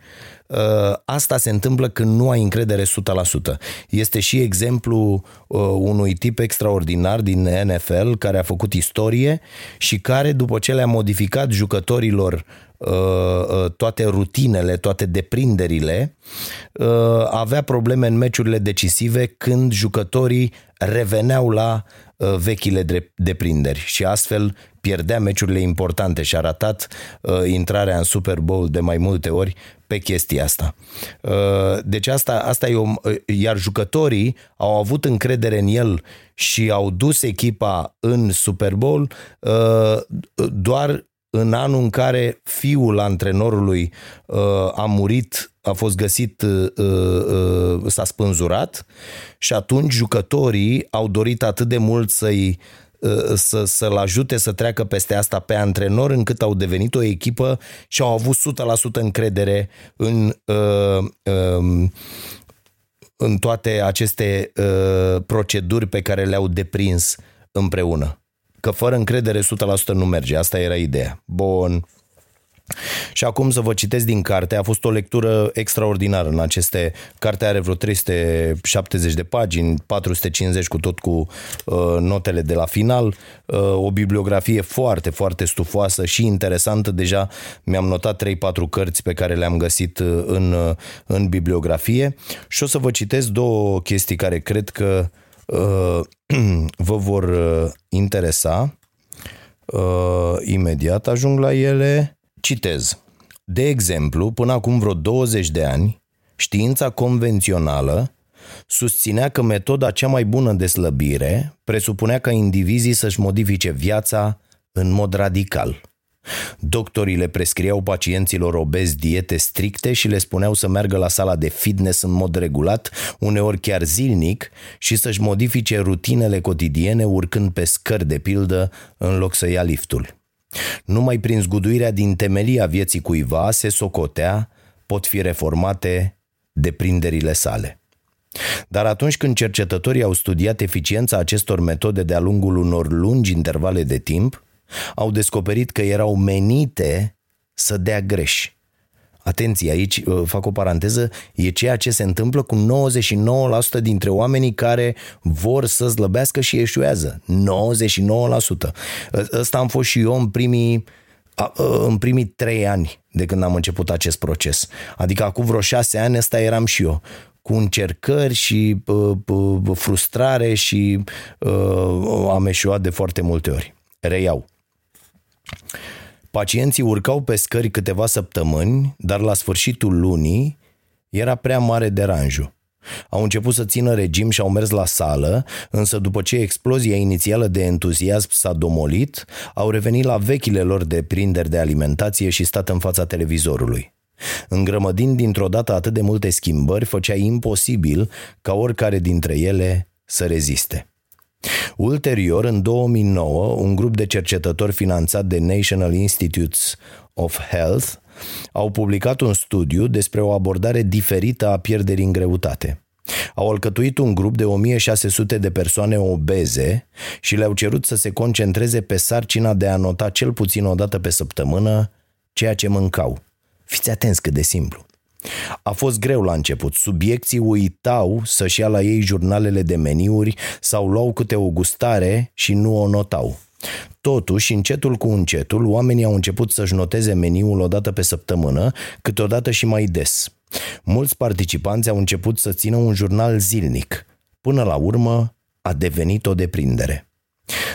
[SPEAKER 1] asta se întâmplă când nu ai încredere 100%. Este și exemplu unui tip extraordinar din NFL care a făcut istorie și care după ce le-a modificat jucătorilor Uh, uh, toate rutinele, toate deprinderile, uh, avea probleme în meciurile decisive când jucătorii reveneau la vechile deprinderi și astfel pierdea meciurile importante și a ratat intrarea în Super Bowl de mai multe ori pe chestia asta. Deci asta, asta e o, iar jucătorii au avut încredere în el și au dus echipa în Super Bowl doar în anul în care fiul antrenorului uh, a murit, a fost găsit, uh, uh, s-a spânzurat și atunci jucătorii au dorit atât de mult să-i uh, să, să-l ajute să treacă peste asta pe antrenor încât au devenit o echipă și au avut 100% încredere în, uh, uh, în toate aceste uh, proceduri pe care le-au deprins împreună că fără încredere 100% nu merge. Asta era ideea. Bun. Și acum să vă citesc din carte, a fost o lectură extraordinară în aceste, cartea are vreo 370 de pagini, 450 cu tot cu uh, notele de la final, uh, o bibliografie foarte, foarte stufoasă și interesantă, deja mi-am notat 3-4 cărți pe care le-am găsit uh, în, uh, în bibliografie și o să vă citesc două chestii care cred că uh, vă vor uh, interesa. Uh, imediat ajung la ele. Citez. De exemplu, până acum vreo 20 de ani, știința convențională susținea că metoda cea mai bună de slăbire presupunea ca indivizii să-și modifice viața în mod radical. Doctorii le prescriau pacienților obezi diete stricte și le spuneau să meargă la sala de fitness în mod regulat, uneori chiar zilnic, și să-și modifice rutinele cotidiene urcând pe scări de pildă în loc să ia liftul. Numai prin zguduirea din temelia vieții cuiva se socotea, pot fi reformate deprinderile sale. Dar atunci când cercetătorii au studiat eficiența acestor metode de-a lungul unor lungi intervale de timp, au descoperit că erau menite să dea greș. Atenție, aici uh, fac o paranteză, e ceea ce se întâmplă cu 99% dintre oamenii care vor să slăbească și eșuează. 99%. Ăsta am fost și eu în primii în primii trei ani de când am început acest proces. Adică acum vreo șase ani ăsta eram și eu cu încercări și uh, uh, frustrare și uh, am eșuat de foarte multe ori. Reiau. Pacienții urcau pe scări câteva săptămâni, dar la sfârșitul lunii era prea mare deranjul. Au început să țină regim și au mers la sală, însă după ce explozia inițială de entuziasm s-a domolit, au revenit la vechile lor deprinderi de alimentație și stat în fața televizorului. Îngrămădind dintr-o dată atât de multe schimbări, făcea imposibil ca oricare dintre ele să reziste. Ulterior, în 2009, un grup de cercetători finanțat de National Institutes of Health au publicat un studiu despre o abordare diferită a pierderii în greutate. Au alcătuit un grup de 1600 de persoane obeze și le-au cerut să se concentreze pe sarcina de a nota cel puțin o dată pe săptămână ceea ce mâncau. Fiți atenți cât de simplu. A fost greu la început. Subiecții uitau să-și ia la ei jurnalele de meniuri sau luau câte o gustare și nu o notau. Totuși, încetul cu încetul, oamenii au început să-și noteze meniul o dată pe săptămână, câteodată și mai des. Mulți participanți au început să țină un jurnal zilnic. Până la urmă, a devenit o deprindere.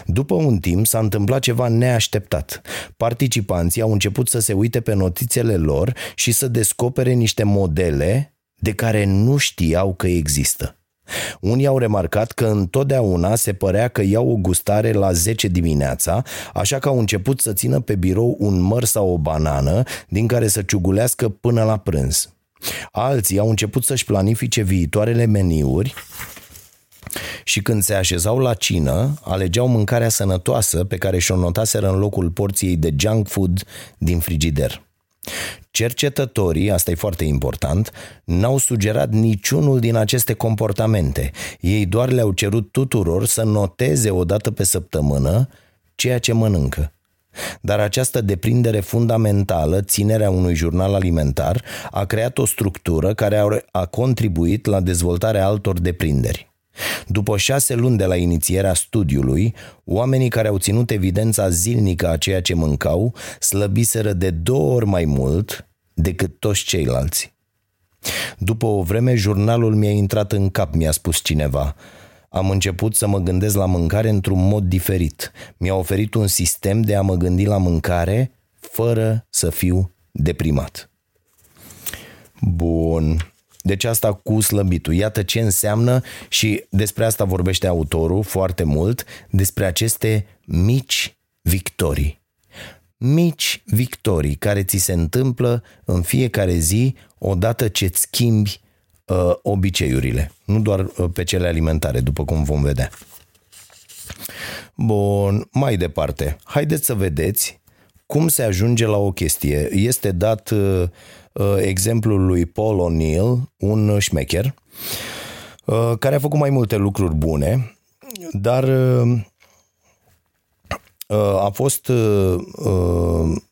[SPEAKER 1] După un timp s-a întâmplat ceva neașteptat. Participanții au început să se uite pe notițele lor și să descopere niște modele de care nu știau că există. Unii au remarcat că întotdeauna se părea că iau o gustare la 10 dimineața, așa că au început să țină pe birou un măr sau o banană din care să ciugulească până la prânz. Alții au început să-și planifice viitoarele meniuri și când se așezau la cină, alegeau mâncarea sănătoasă pe care și-o notaseră în locul porției de junk food din frigider. Cercetătorii, asta e foarte important, n-au sugerat niciunul din aceste comportamente. Ei doar le-au cerut tuturor să noteze o dată pe săptămână ceea ce mănâncă. Dar această deprindere fundamentală, ținerea unui jurnal alimentar, a creat o structură care a contribuit la dezvoltarea altor deprinderi. După șase luni de la inițierea studiului, oamenii care au ținut evidența zilnică a ceea ce mâncau slăbiseră de două ori mai mult decât toți ceilalți. După o vreme, jurnalul mi-a intrat în cap, mi-a spus cineva. Am început să mă gândesc la mâncare într-un mod diferit. Mi-a oferit un sistem de a mă gândi la mâncare fără să fiu deprimat. Bun. Deci asta cu slăbitul. Iată ce înseamnă și despre asta vorbește autorul foarte mult, despre aceste mici victorii. Mici victorii care ți se întâmplă în fiecare zi odată ce îți schimbi uh, obiceiurile, nu doar uh, pe cele alimentare, după cum vom vedea. Bun, mai departe. Haideți să vedeți cum se ajunge la o chestie. Este dat uh, Uh, exemplul lui Paul O'Neill, un șmecher, uh, care a făcut mai multe lucruri bune, dar uh, a fost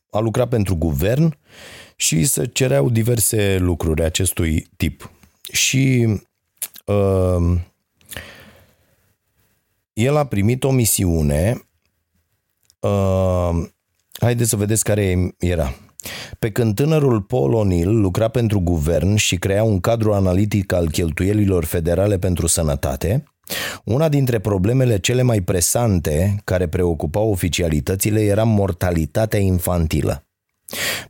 [SPEAKER 1] a lucrat pentru guvern și să cereau diverse lucruri acestui tip. Și uh, el a primit o misiune. Uh, haideți să vedeți care era. Pe când tânărul Paul O'Neill lucra pentru guvern și crea un cadru analitic al cheltuielilor federale pentru sănătate, una dintre problemele cele mai presante care preocupau oficialitățile era mortalitatea infantilă.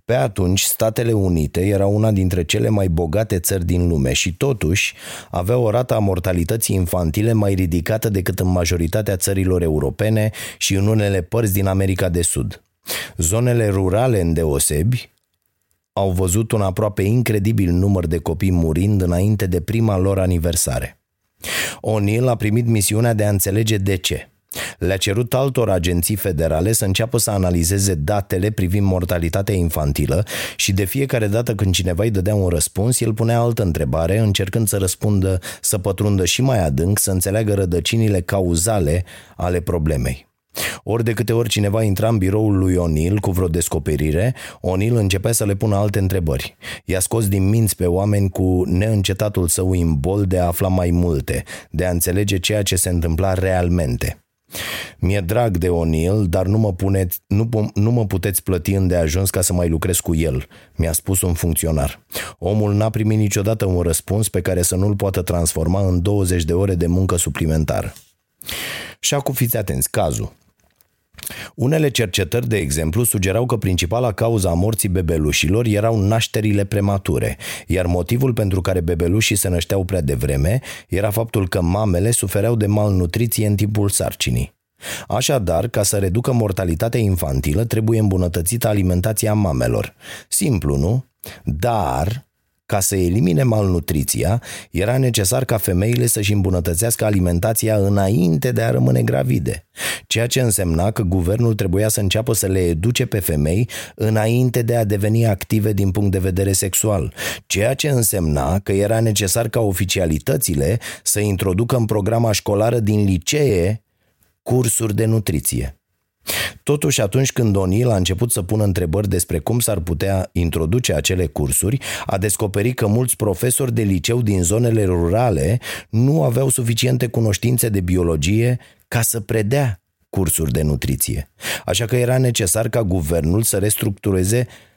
[SPEAKER 1] Pe atunci, Statele Unite era una dintre cele mai bogate țări din lume și totuși avea o rată a mortalității infantile mai ridicată decât în majoritatea țărilor europene și în unele părți din America de Sud. Zonele rurale îndeosebi au văzut un aproape incredibil număr de copii murind înainte de prima lor aniversare. O'Neill a primit misiunea de a înțelege de ce. Le-a cerut altor agenții federale să înceapă să analizeze datele privind mortalitatea infantilă și de fiecare dată când cineva îi dădea un răspuns, el punea altă întrebare, încercând să răspundă, să pătrundă și mai adânc, să înțeleagă rădăcinile cauzale ale problemei. Ori de câte ori cineva intra în biroul lui O'Neill cu vreo descoperire, O'Neill începea să le pună alte întrebări. I-a scos din minți pe oameni cu neîncetatul său imbol de a afla mai multe, de a înțelege ceea ce se întâmpla realmente. Mi-e drag de O'Neill, dar nu mă, puneți, nu, nu mă puteți plăti îndeajuns ca să mai lucrez cu el, mi-a spus un funcționar. Omul n-a primit niciodată un răspuns pe care să nu-l poată transforma în 20 de ore de muncă suplimentară. Și acum fiți atenți, cazul. Unele cercetări, de exemplu, sugerau că principala cauza a morții bebelușilor erau nașterile premature, iar motivul pentru care bebelușii se nășteau prea devreme era faptul că mamele sufereau de malnutriție în timpul sarcinii. Așadar, ca să reducă mortalitatea infantilă, trebuie îmbunătățită alimentația mamelor. Simplu, nu? Dar ca să elimine malnutriția, era necesar ca femeile să-și îmbunătățească alimentația înainte de a rămâne gravide, ceea ce însemna că guvernul trebuia să înceapă să le educe pe femei înainte de a deveni active din punct de vedere sexual, ceea ce însemna că era necesar ca oficialitățile să introducă în programa școlară din licee cursuri de nutriție. Totuși, atunci când O'Neill a început să pună întrebări despre cum s-ar putea introduce acele cursuri, a descoperit că mulți profesori de liceu din zonele rurale nu aveau suficiente cunoștințe de biologie ca să predea cursuri de nutriție. Așa că era necesar ca guvernul să restructureze Uh,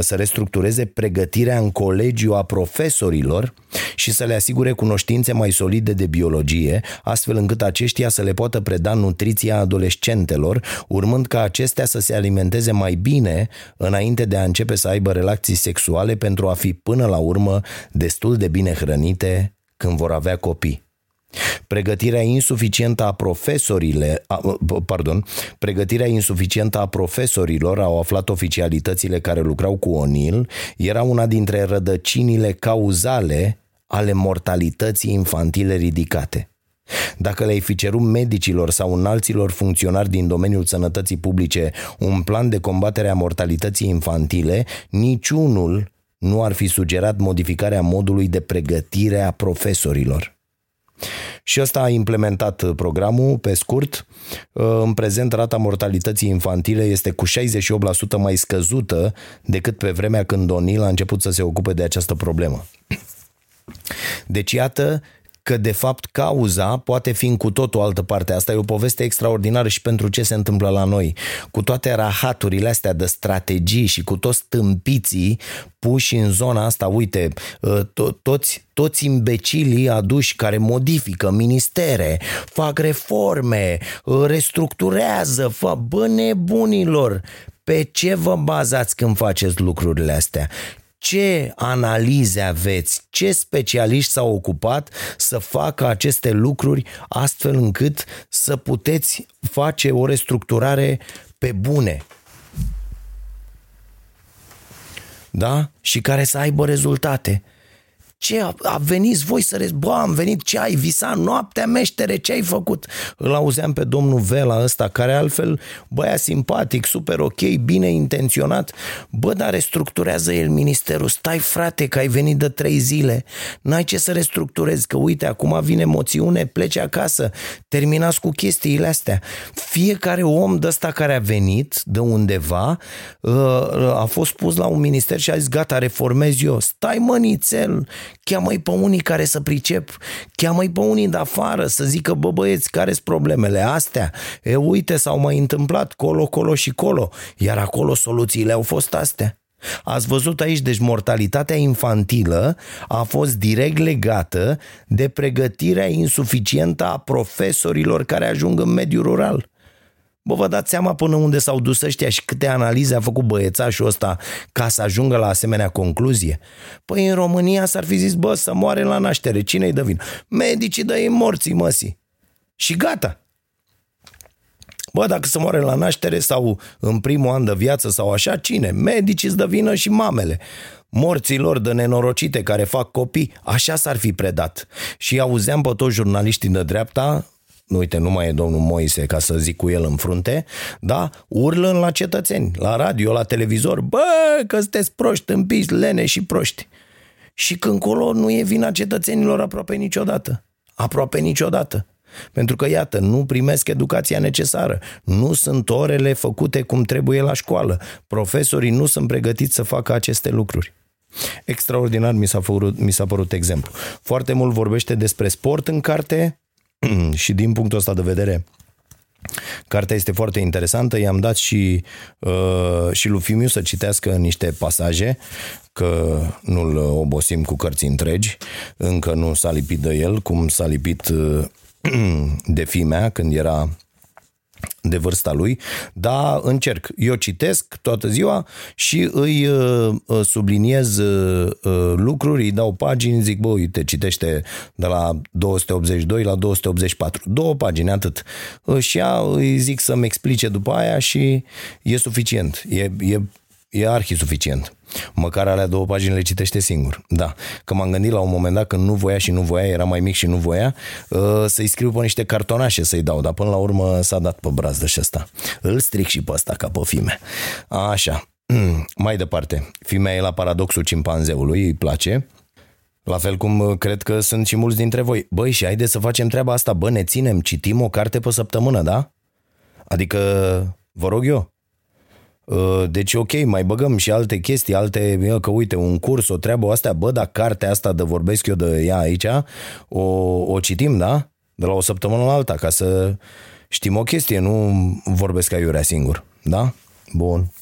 [SPEAKER 1] să restructureze pregătirea în colegiu a profesorilor și să le asigure cunoștințe mai solide de biologie, astfel încât aceștia să le poată preda nutriția adolescentelor, urmând ca acestea să se alimenteze mai bine înainte de a începe să aibă relații sexuale pentru a fi până la urmă destul de bine hrănite când vor avea copii. Pregătirea insuficientă a profesorile, a, pardon, pregătirea insuficientă a profesorilor, au aflat oficialitățile care lucrau cu O'Neill, era una dintre rădăcinile cauzale ale mortalității infantile ridicate. Dacă le-ai fi cerut medicilor sau înalților funcționari din domeniul sănătății publice un plan de combatere a mortalității infantile, niciunul nu ar fi sugerat modificarea modului de pregătire a profesorilor. Și ăsta a implementat programul pe scurt. În prezent, rata mortalității infantile este cu 68% mai scăzută decât pe vremea când O'Neill a început să se ocupe de această problemă. Deci, iată că de fapt cauza poate fi în cu tot o altă parte. Asta e o poveste extraordinară și pentru ce se întâmplă la noi. Cu toate rahaturile astea de strategii și cu toți tâmpiții puși în zona asta, uite, ă, to- toți, toți imbecilii aduși care modifică ministere, fac reforme, ă, restructurează, fac bă nebunilor, pe ce vă bazați când faceți lucrurile astea? Ce analize aveți, ce specialiști s-au ocupat să facă aceste lucruri astfel încât să puteți face o restructurare pe bune. Da? Și care să aibă rezultate. Ce, a, a venit voi să rezi? Bă, am venit, ce ai visat noaptea, meștere, ce ai făcut? Îl auzeam pe domnul Vela ăsta, care altfel, băia simpatic, super ok, bine intenționat. Bă, dar restructurează el ministerul. Stai, frate, că ai venit de trei zile. N-ai ce să restructurezi, că uite, acum vine moțiune, pleci acasă. Terminați cu chestiile astea. Fiecare om de ăsta care a venit de undeva uh, a fost pus la un minister și a zis, gata, reformez eu. Stai, mănițel, cheamă-i pe unii care să pricep, cheamă-i pe unii de afară să zică, bă băieți, care sunt problemele astea? E, uite, s-au mai întâmplat colo, colo și colo, iar acolo soluțiile au fost astea. Ați văzut aici, deci mortalitatea infantilă a fost direct legată de pregătirea insuficientă a profesorilor care ajung în mediul rural. Bă, vă dați seama până unde s-au dus ăștia și câte analize a făcut băiețașul ăsta ca să ajungă la asemenea concluzie? Păi în România s-ar fi zis, bă, să moare la naștere, cine-i dă vin? Medicii dă ei morții, măsii. Și gata. Bă, dacă se moare la naștere sau în primul an de viață sau așa, cine? Medicii îți dă vină și mamele morților de nenorocite care fac copii, așa s-ar fi predat. Și auzeam pe toți jurnaliștii de dreapta, uite, nu mai e domnul Moise ca să zic cu el în frunte, da, urlând la cetățeni, la radio, la televizor, bă, că sunteți proști, împiți, lene și proști. Și când colo nu e vina cetățenilor aproape niciodată. Aproape niciodată. Pentru că, iată, nu primesc educația necesară, nu sunt orele făcute cum trebuie la școală, profesorii nu sunt pregătiți să facă aceste lucruri. Extraordinar mi s-a, părut, mi s-a părut exemplu. Foarte mult vorbește despre sport în carte și din punctul ăsta de vedere Cartea este foarte interesantă, i-am dat și, uh, și lui Fimiu să citească niște pasaje, că nu-l obosim cu cărți întregi, încă nu s-a lipit de el, cum s-a lipit uh, de fimea când era de vârsta lui, dar încerc. Eu citesc toată ziua și îi uh, uh, subliniez uh, lucruri, îi dau pagini, zic, bă, uite, citește de la 282 la 284. Două pagini, atât. Și ea îi zic să-mi explice după aia și e suficient. E, e e arhi suficient. Măcar alea două pagini le citește singur. Da. Că m-am gândit la un moment dat când nu voia și nu voia, era mai mic și nu voia, uh, să-i scriu pe niște cartonașe să-i dau, dar până la urmă s-a dat pe brazdă și ăsta. Îl stric și pe ăsta ca pe fime. Așa. mai departe. Fimea e la paradoxul cimpanzeului, îi place. La fel cum uh, cred că sunt și mulți dintre voi. Băi, și haide să facem treaba asta. Bă, ne ținem, citim o carte pe săptămână, da? Adică, vă rog eu, Uh, deci ok, mai băgăm și alte chestii, alte, că uite, un curs, o treabă, astea, bă, dar cartea asta de vorbesc eu de ea aici, o, o citim, da? De la o săptămână la alta, ca să știm o chestie, nu vorbesc aiurea singur, da? Bun.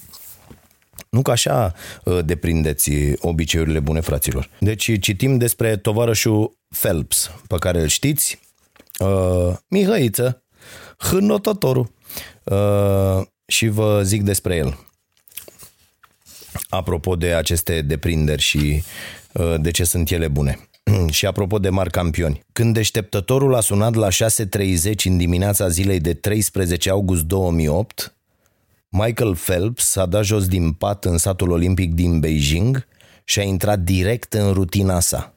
[SPEAKER 1] Nu că așa uh, deprindeți obiceiurile bune, fraților. Deci citim despre tovarășul Phelps, pe care îl știți, uh, Mihăiță, hânotătorul. Uh, și vă zic despre el. Apropo de aceste deprinderi și uh, de ce sunt ele bune. și apropo de mari campioni. Când deșteptătorul a sunat la 6.30 în dimineața zilei de 13 august 2008, Michael Phelps s-a dat jos din pat în satul olimpic din Beijing și a intrat direct în rutina sa.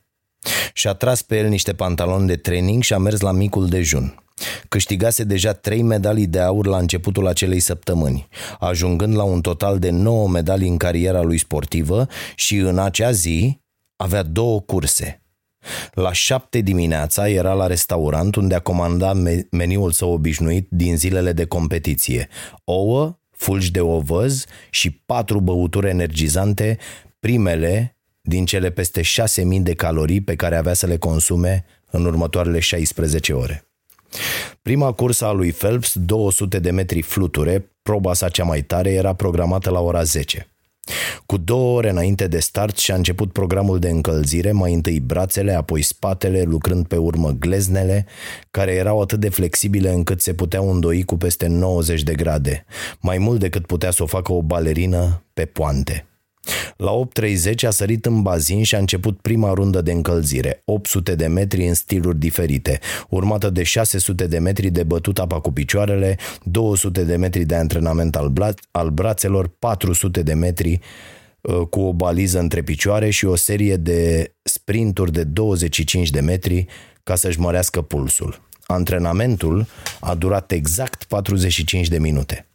[SPEAKER 1] Și-a tras pe el niște pantaloni de training și a mers la micul dejun. Câștigase deja trei medalii de aur la începutul acelei săptămâni, ajungând la un total de 9 medalii în cariera lui sportivă și în acea zi avea două curse. La șapte dimineața era la restaurant unde a comandat meniul său obișnuit din zilele de competiție. Ouă, fulgi de ovăz și patru băuturi energizante, primele din cele peste 6.000 de calorii pe care avea să le consume în următoarele 16 ore. Prima cursă a lui Phelps, 200 de metri fluture, proba sa cea mai tare, era programată la ora 10. Cu două ore înainte de start și-a început programul de încălzire, mai întâi brațele, apoi spatele, lucrând pe urmă gleznele, care erau atât de flexibile încât se puteau îndoi cu peste 90 de grade, mai mult decât putea să o facă o balerină pe poante. La 8.30 a sărit în bazin și a început prima rundă de încălzire, 800 de metri în stiluri diferite, urmată de 600 de metri de bătut apa cu picioarele, 200 de metri de antrenament al, bla- al brațelor, 400 de metri uh, cu o baliză între picioare și o serie de sprinturi de 25 de metri ca să-și mărească pulsul. Antrenamentul a durat exact 45 de minute.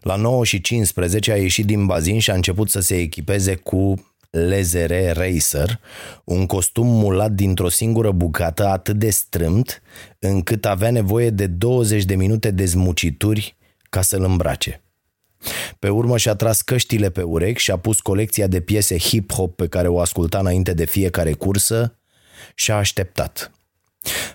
[SPEAKER 1] La 9 și 15 a ieșit din bazin și a început să se echipeze cu Lezere Racer, un costum mulat dintr-o singură bucată atât de strâmt încât avea nevoie de 20 de minute de zmucituri ca să-l îmbrace. Pe urmă și-a tras căștile pe urechi și a pus colecția de piese hip-hop pe care o asculta înainte de fiecare cursă și a așteptat.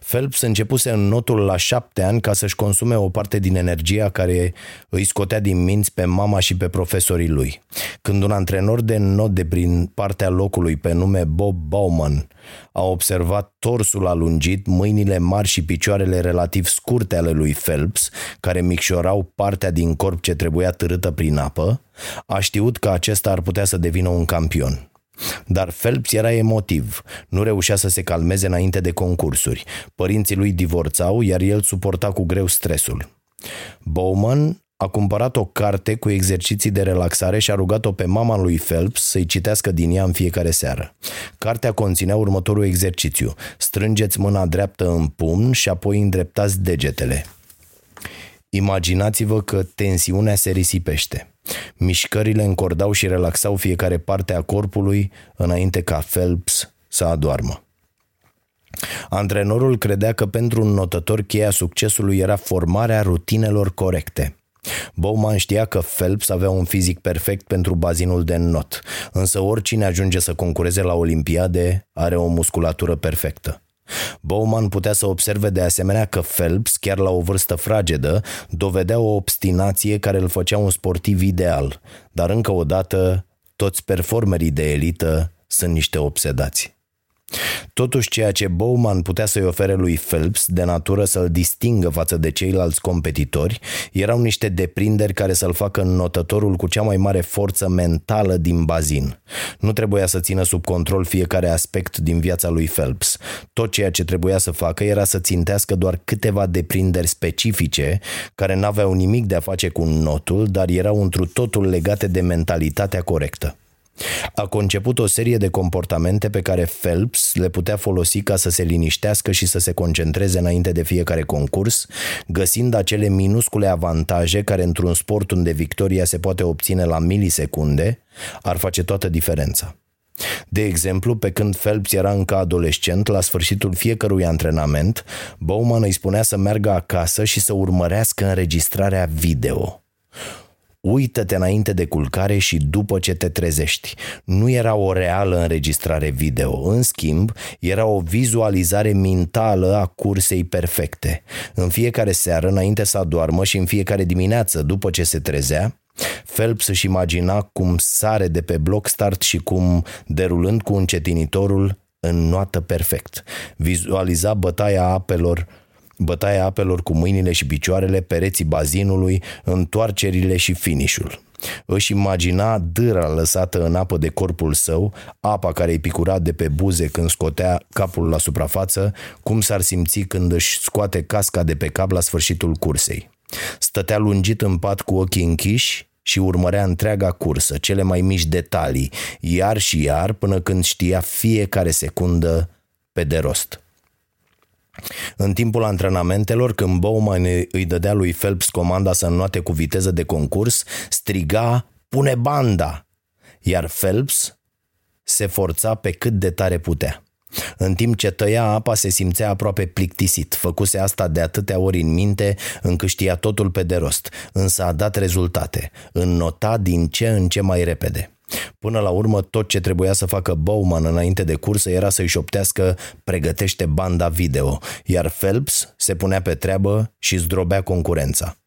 [SPEAKER 1] Phelps începuse în notul la șapte ani ca să-și consume o parte din energia care îi scotea din minți pe mama și pe profesorii lui. Când un antrenor de not de prin partea locului pe nume Bob Bauman a observat torsul alungit, mâinile mari și picioarele relativ scurte ale lui Phelps, care micșorau partea din corp ce trebuia târâtă prin apă, a știut că acesta ar putea să devină un campion. Dar Phelps era emotiv, nu reușea să se calmeze înainte de concursuri. Părinții lui divorțau, iar el suporta cu greu stresul. Bowman a cumpărat o carte cu exerciții de relaxare și a rugat-o pe mama lui Phelps să-i citească din ea în fiecare seară. Cartea conținea următorul exercițiu. Strângeți mâna dreaptă în pumn și apoi îndreptați degetele. Imaginați-vă că tensiunea se risipește. Mișcările încordau și relaxau fiecare parte a corpului înainte ca Phelps să adoarmă. Antrenorul credea că pentru un notător cheia succesului era formarea rutinelor corecte. Bowman știa că Phelps avea un fizic perfect pentru bazinul de not, însă oricine ajunge să concureze la Olimpiade are o musculatură perfectă. Bowman putea să observe de asemenea că Phelps, chiar la o vârstă fragedă, dovedea o obstinație care îl făcea un sportiv ideal, dar încă o dată, toți performerii de elită sunt niște obsedați. Totuși, ceea ce Bowman putea să-i ofere lui Phelps, de natură să-l distingă față de ceilalți competitori, erau niște deprinderi care să-l facă notătorul cu cea mai mare forță mentală din bazin. Nu trebuia să țină sub control fiecare aspect din viața lui Phelps. Tot ceea ce trebuia să facă era să țintească doar câteva deprinderi specifice, care n-aveau nimic de a face cu notul, dar erau întru totul legate de mentalitatea corectă. A conceput o serie de comportamente pe care Phelps le putea folosi ca să se liniștească și să se concentreze înainte de fiecare concurs, găsind acele minuscule avantaje care într-un sport unde victoria se poate obține la milisecunde, ar face toată diferența. De exemplu, pe când Phelps era încă adolescent, la sfârșitul fiecărui antrenament, Bowman îi spunea să meargă acasă și să urmărească înregistrarea video. Uită-te înainte de culcare și după ce te trezești. Nu era o reală înregistrare video, în schimb, era o vizualizare mentală a cursei perfecte. În fiecare seară, înainte să adoarmă și în fiecare dimineață, după ce se trezea, Phelps își imagina cum sare de pe bloc start și cum, derulând cu încetinitorul, înnoată perfect. Vizualiza bătaia apelor bătaia apelor cu mâinile și picioarele, pereții bazinului, întoarcerile și finișul. Își imagina dâra lăsată în apă de corpul său, apa care îi picura de pe buze când scotea capul la suprafață, cum s-ar simți când își scoate casca de pe cap la sfârșitul cursei. Stătea lungit în pat cu ochii închiși și urmărea întreaga cursă, cele mai mici detalii, iar și iar, până când știa fiecare secundă pe de rost. În timpul antrenamentelor, când Bowman îi dădea lui Phelps comanda să înnoate cu viteză de concurs, striga, pune banda! Iar Phelps se forța pe cât de tare putea. În timp ce tăia apa se simțea aproape plictisit. Făcuse asta de atâtea ori în minte încât știa totul pe de rost, însă a dat rezultate. Înnota din ce în ce mai repede. Până la urmă, tot ce trebuia să facă Bowman înainte de cursă era să-i șoptească pregătește banda video, iar Phelps se punea pe treabă și zdrobea concurența.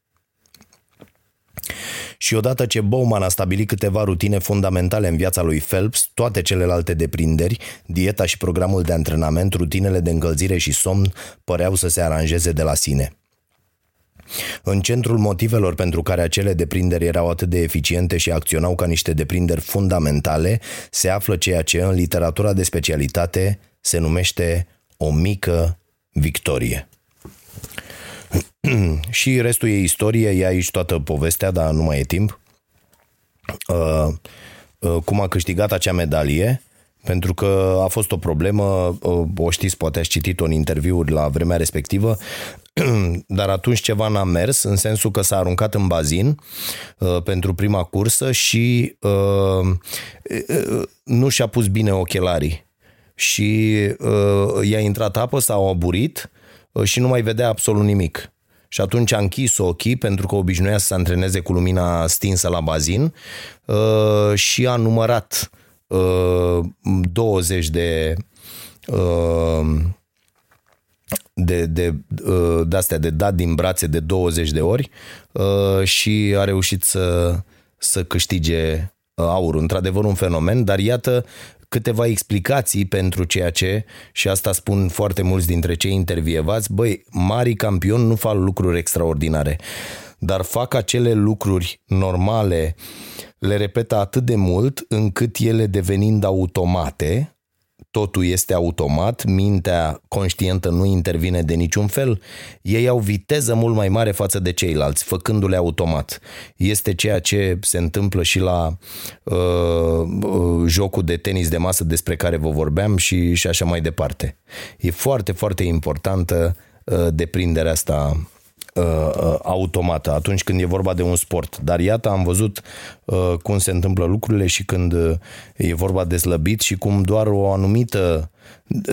[SPEAKER 1] Și odată ce Bowman a stabilit câteva rutine fundamentale în viața lui Phelps, toate celelalte deprinderi, dieta și programul de antrenament, rutinele de încălzire și somn păreau să se aranjeze de la sine. În centrul motivelor pentru care acele deprinderi erau atât de eficiente și acționau ca niște deprinderi fundamentale, se află ceea ce în literatura de specialitate se numește o mică victorie. și restul e istorie, e aici toată povestea, dar nu mai e timp. uh, uh, cum a câștigat acea medalie, pentru că a fost o problemă, uh, o știți, poate ați citit-o în interviuri la vremea respectivă, dar atunci ceva n-a mers, în sensul că s-a aruncat în bazin uh, pentru prima cursă și uh, uh, nu și-a pus bine ochelarii și uh, i-a intrat apă, s-a aburit uh, și nu mai vedea absolut nimic. Și atunci a închis ochii pentru că obișnuia să se antreneze cu lumina stinsă la bazin uh, și a numărat uh, 20 de uh, de, de, uh, de astea de dat din brațe de 20 de ori uh, și a reușit să, să câștige uh, aurul. Într-adevăr un fenomen, dar iată câteva explicații pentru ceea ce, și asta spun foarte mulți dintre cei intervievați, băi, mari campioni nu fac lucruri extraordinare, dar fac acele lucruri normale, le repetă atât de mult încât ele devenind automate, totul este automat, mintea conștientă nu intervine de niciun fel, ei au viteză mult mai mare față de ceilalți, făcându-le automat. Este ceea ce se întâmplă și la uh, uh, jocul de tenis de masă despre care vă vorbeam și, și așa mai departe. E foarte, foarte importantă uh, deprinderea asta Uh, uh, automată atunci când e vorba de un sport. Dar iată, am văzut uh, cum se întâmplă lucrurile și când e vorba de slăbit și cum doar o anumită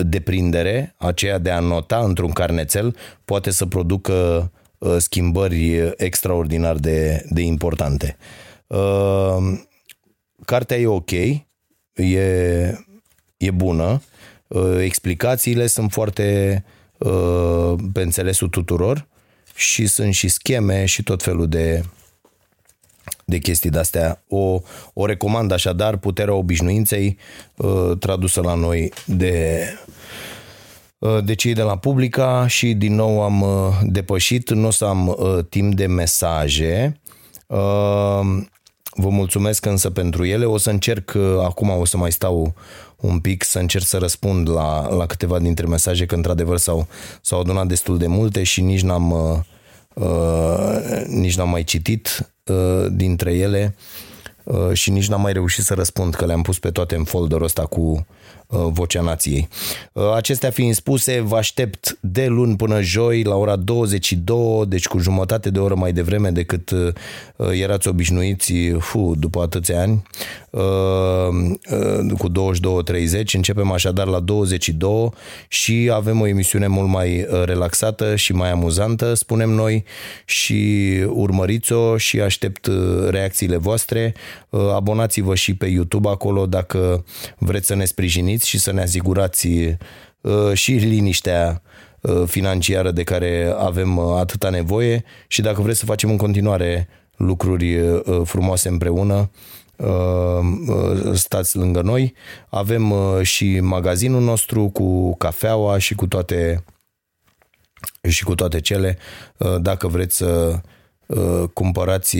[SPEAKER 1] deprindere, aceea de a nota într-un carnețel, poate să producă schimbări extraordinar de, de importante. Cartea e ok, e, e bună, explicațiile sunt foarte pe înțelesul tuturor și sunt și scheme și tot felul de, de chestii de-astea. O, o recomand așadar, Puterea obișnuinței, uh, tradusă la noi de, uh, de cei de la Publica și din nou am uh, depășit, nu o să am timp de mesaje. Vă mulțumesc însă pentru ele. O să încerc, acum o să mai stau un pic să încerc să răspund la, la câteva dintre mesaje, că într-adevăr s-au, s-au adunat destul de multe și nici n-am, uh, uh, nici n-am mai citit uh, dintre ele uh, și nici n-am mai reușit să răspund, că le-am pus pe toate în folderul ăsta cu Uh, vocea Nației. Uh, acestea fiind spuse, vă aștept de luni până joi la ora 22, deci cu jumătate de oră mai devreme decât uh, erați obișnuiți fu, după atâția ani, cu 22.30. Începem așadar la 22 și avem o emisiune mult mai relaxată și mai amuzantă, spunem noi, și urmăriți-o și aștept reacțiile voastre. Abonați-vă și pe YouTube acolo dacă vreți să ne sprijiniți veniți și să ne asigurați uh, și liniștea uh, financiară de care avem uh, atâta nevoie și dacă vreți să facem în continuare lucruri frumoase împreună, stați lângă noi. Avem și magazinul nostru cu cafeaua și cu toate și cu toate cele. Dacă vreți să cumpărați,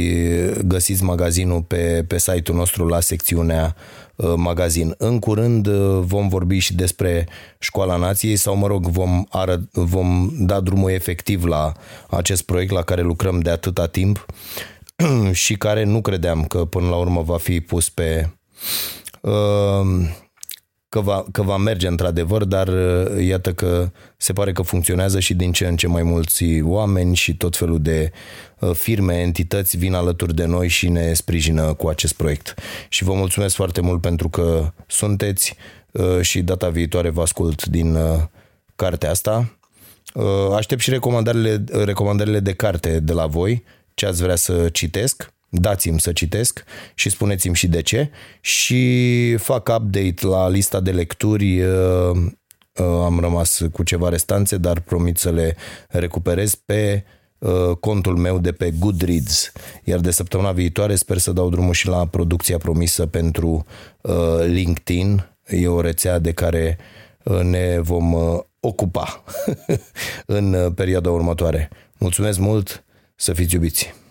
[SPEAKER 1] găsiți magazinul pe, pe site-ul nostru la secțiunea Uh, magazin. În curând uh, vom vorbi și despre Școala Nației sau, mă rog, vom, arăt, vom da drumul efectiv la acest proiect la care lucrăm de atâta timp și care nu credeam că până la urmă va fi pus pe uh, că va, că va merge într-adevăr, dar uh, iată că se pare că funcționează și din ce în ce mai mulți oameni și tot felul de uh, firme, entități vin alături de noi și ne sprijină cu acest proiect. Și vă mulțumesc foarte mult pentru că sunteți uh, și data viitoare vă ascult din cartea asta. Aștept și recomandările, recomandările de carte de la voi, ce ați vrea să citesc dați-mi să citesc și spuneți-mi și de ce și fac update la lista de lecturi uh, uh, am rămas cu ceva restanțe, dar promit să le recuperez pe uh, contul meu de pe Goodreads. Iar de săptămâna viitoare sper să dau drumul și la producția promisă pentru LinkedIn. E o rețea de care ne vom ocupa în perioada următoare. Mulțumesc mult, să fiți iubiți!